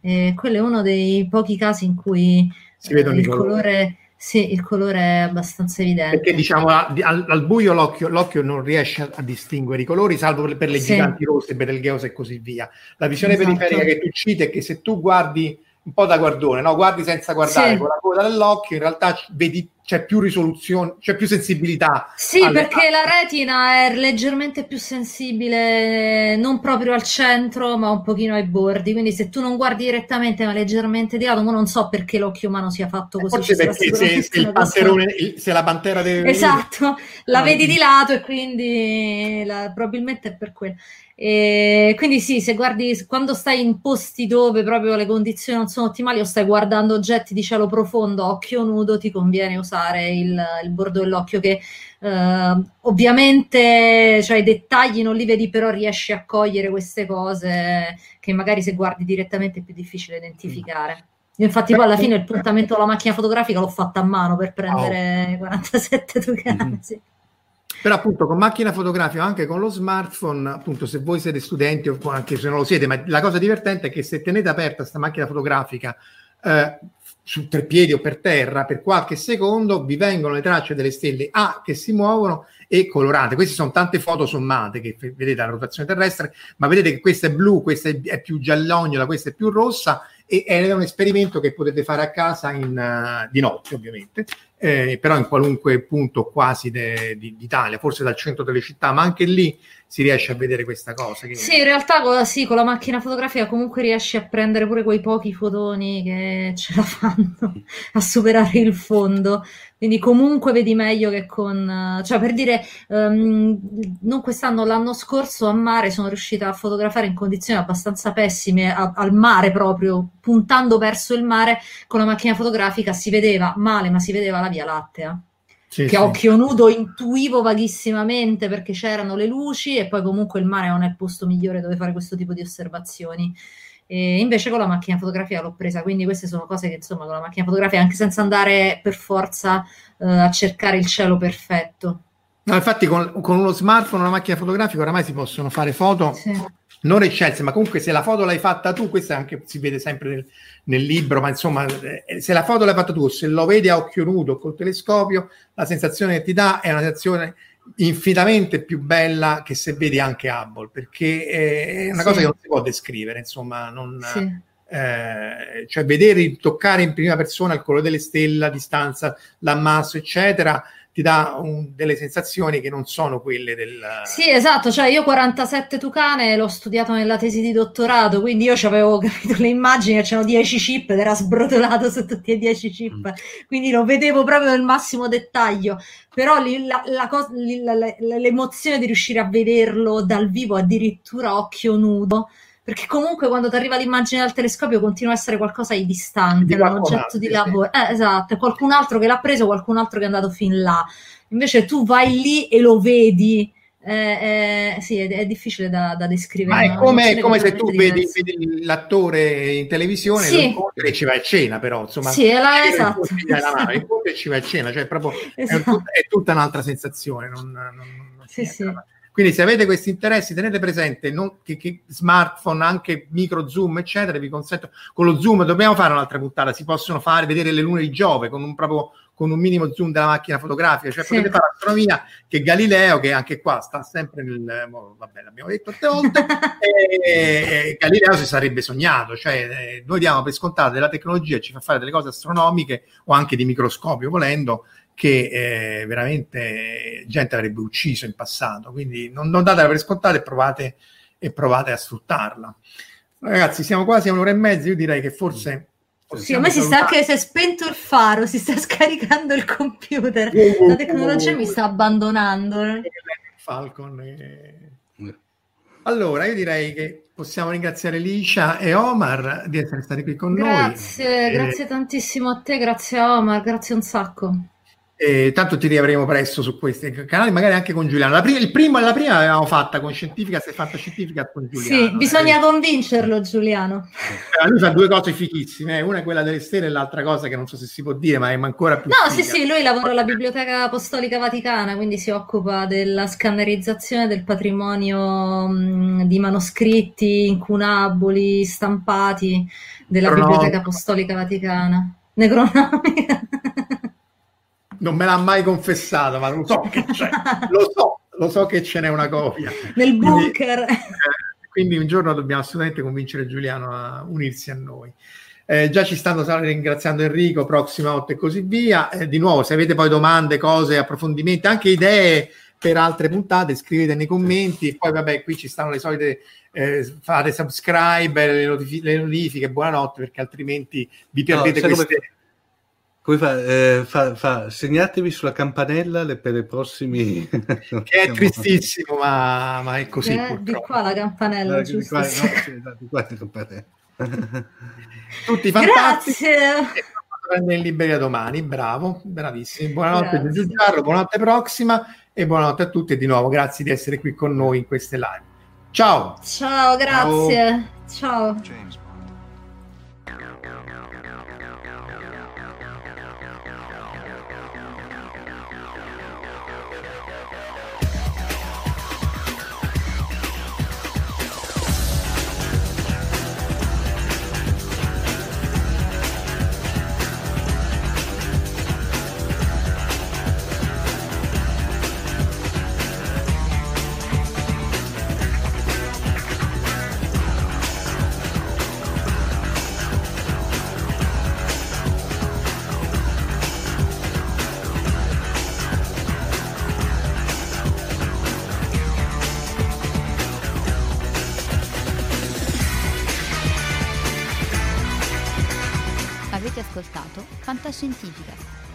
E quello è uno dei pochi casi in cui si eh, il colore sì, il colore è abbastanza evidente. Perché diciamo al, al buio l'occhio, l'occhio, non riesce a, a, distinguere i colori, salvo per, per le sì. giganti rosse, Betelgeuse e così via. La visione esatto. periferica che tu citi è che se tu guardi un po' da guardone, no? guardi senza guardare sì. con la coda dell'occhio, in realtà vedi c'è più risoluzione, c'è più sensibilità. Sì, alle... perché la retina è leggermente più sensibile, non proprio al centro, ma un pochino ai bordi. Quindi se tu non guardi direttamente, ma leggermente di lato, ma non so perché l'occhio umano sia fatto così. Forse perché se, se, il panterone, se la pantera deve... Esatto, la vedi di lato e quindi la, probabilmente è per quello. E quindi sì, se guardi quando stai in posti dove proprio le condizioni non sono ottimali o stai guardando oggetti di cielo profondo, occhio nudo, ti conviene usare il, il bordo dell'occhio che eh, ovviamente cioè, i dettagli non li vedi, però riesci a cogliere queste cose che magari se guardi direttamente è più difficile identificare. Io infatti poi alla fine il puntamento della macchina fotografica l'ho fatta a mano per prendere oh. 47 tocane. Mm-hmm. Sì. Però appunto con macchina fotografica, anche con lo smartphone, appunto se voi siete studenti o anche se non lo siete, ma la cosa divertente è che se tenete aperta questa macchina fotografica eh, su tre piedi o per terra per qualche secondo, vi vengono le tracce delle stelle A che si muovono e colorate. Queste sono tante foto sommate che vedete la rotazione terrestre, ma vedete che questa è blu, questa è più giallognola, questa è più rossa e è un esperimento che potete fare a casa in, uh, di notte ovviamente eh, però in qualunque punto quasi de, di, d'Italia, forse dal centro delle città, ma anche lì si riesce a vedere questa cosa. Che... Sì, in realtà sì, con la macchina fotografica comunque riesci a prendere pure quei pochi fotoni che ce la fanno a superare il fondo. Quindi comunque vedi meglio che con... Cioè per dire, um, non quest'anno, l'anno scorso a mare sono riuscita a fotografare in condizioni abbastanza pessime, a, al mare proprio, puntando verso il mare con la macchina fotografica, si vedeva male, ma si vedeva la Via Lattea. Sì, che a occhio nudo intuivo vaghissimamente perché c'erano le luci e poi comunque il mare non è il posto migliore dove fare questo tipo di osservazioni. E invece con la macchina fotografica l'ho presa, quindi queste sono cose che insomma con la macchina fotografica, anche senza andare per forza eh, a cercare il cielo perfetto. No, infatti con, con, uno smartphone una macchina fotografica oramai si possono fare foto sì. Non eccelse, ma comunque se la foto l'hai fatta tu, questo anche si vede sempre nel, nel, libro, ma insomma eh, se la foto l'hai fatta tu, se lo vedi a occhio nudo col telescopio, la sensazione che ti dà è una sensazione infinitamente più bella che se vedi anche Hubble, perché è una sì. cosa che non si può descrivere, insomma, non, sì. eh, cioè vedere, toccare in prima persona il colore delle stelle, la distanza, l'ammasso, eccetera, ti dà un, delle sensazioni che non sono quelle del... Sì, esatto, cioè io 47 Tucane l'ho studiato nella tesi di dottorato, quindi io avevo capito le immagini, c'erano 10 chip ed era sbrotolato su tutti e 10 chip, mm. quindi lo vedevo proprio nel massimo dettaglio, però li, la, la cosa, li, la, l'emozione di riuscire a vederlo dal vivo addirittura occhio nudo, perché comunque quando ti arriva l'immagine dal telescopio continua a essere qualcosa di distante, di un oggetto di lavoro. Eh, esatto, qualcun altro che l'ha preso, qualcun altro che è andato fin là. Invece tu vai lì e lo vedi. Eh, eh, sì, è, è, difficile da, da descrivere. Ma è come, è come se tu vedi, vedi, l'attore in televisione sì. e ci vai a cena, però insomma, sì, è la, esatto. e ci vai a cena, cioè proprio esatto. è, è, tutta un'altra sensazione. Non, non, non sì, sì. Quindi se avete questi interessi tenete presente non, che, che, smartphone, anche micro zoom, eccetera, vi consentono. Con lo zoom dobbiamo fare un'altra puntata, si possono fare vedere le lune di Giove con un proprio con un minimo zoom della macchina fotografica, cioè sì. potete fare astronomia che Galileo, che anche qua sta sempre nel, vabbè l'abbiamo detto tante volte, e, e Galileo si sarebbe sognato, cioè eh, noi diamo per scontato della tecnologia, ci fa fare delle cose astronomiche o anche di microscopio volendo, che eh, veramente gente avrebbe ucciso in passato. Quindi non, non datela per scontata e provate, e provate a sfruttarla. Ragazzi, siamo quasi a un'ora e mezza. Io direi che forse. Sì, a me si sta anche si è spento il faro, si sta scaricando il computer. La tecnologia mi sta abbandonando. Falcon. E... Allora, io direi che possiamo ringraziare Liscia e Omar di essere stati qui con grazie, noi. Grazie, grazie tantissimo a te, grazie a Omar, grazie un sacco. E tanto ti riavremo presto su questi canali, magari anche con Giuliano. La prima, il primo, la prima l'avevamo fatta con Scientifica, si è fatta Scientifica con Giuliano. Sì, bisogna eh. convincerlo, Giuliano. Eh, lui fa due cose fichissime, eh. una è quella delle stelle e l'altra cosa che non so se si può dire, ma è ancora più. No, figa. sì, sì, lui lavora alla Biblioteca Apostolica Vaticana, quindi si occupa della scannerizzazione del patrimonio mh, di manoscritti incunaboli, stampati della Biblioteca Apostolica Vaticana. Necronomica non me l'ha mai confessato, ma lo so che c'è, lo so, lo so che ce n'è una copia. Nel bunker. Quindi, eh, quindi un giorno dobbiamo assolutamente convincere Giuliano a unirsi a noi. Eh, già ci stanno ringraziando Enrico, prossima volta e così via. Eh, di nuovo, se avete poi domande, cose, approfondimenti, anche idee per altre puntate, scrivete nei commenti. Poi, vabbè, qui ci stanno le solite. Eh, fate subscribe, le, notifi- le, notifiche, buonanotte, perché altrimenti vi perdete no, queste. Come... Come fa, eh, fa, fa, segnatevi sulla campanella le, per i prossimi. che è tristissimo, ma, ma è così. Eh, di qua la campanella, eh, giusto? Di qua, no, sì, di qua la campanella. Tutti fantastici. Grazie. Prende in libreria domani, bravo, bravissimi. Buonanotte Giugiarro, buonanotte prossima e buonanotte a tutti e di nuovo grazie di essere qui con noi in queste live. Ciao. Ciao, grazie. Ciao. Ciao.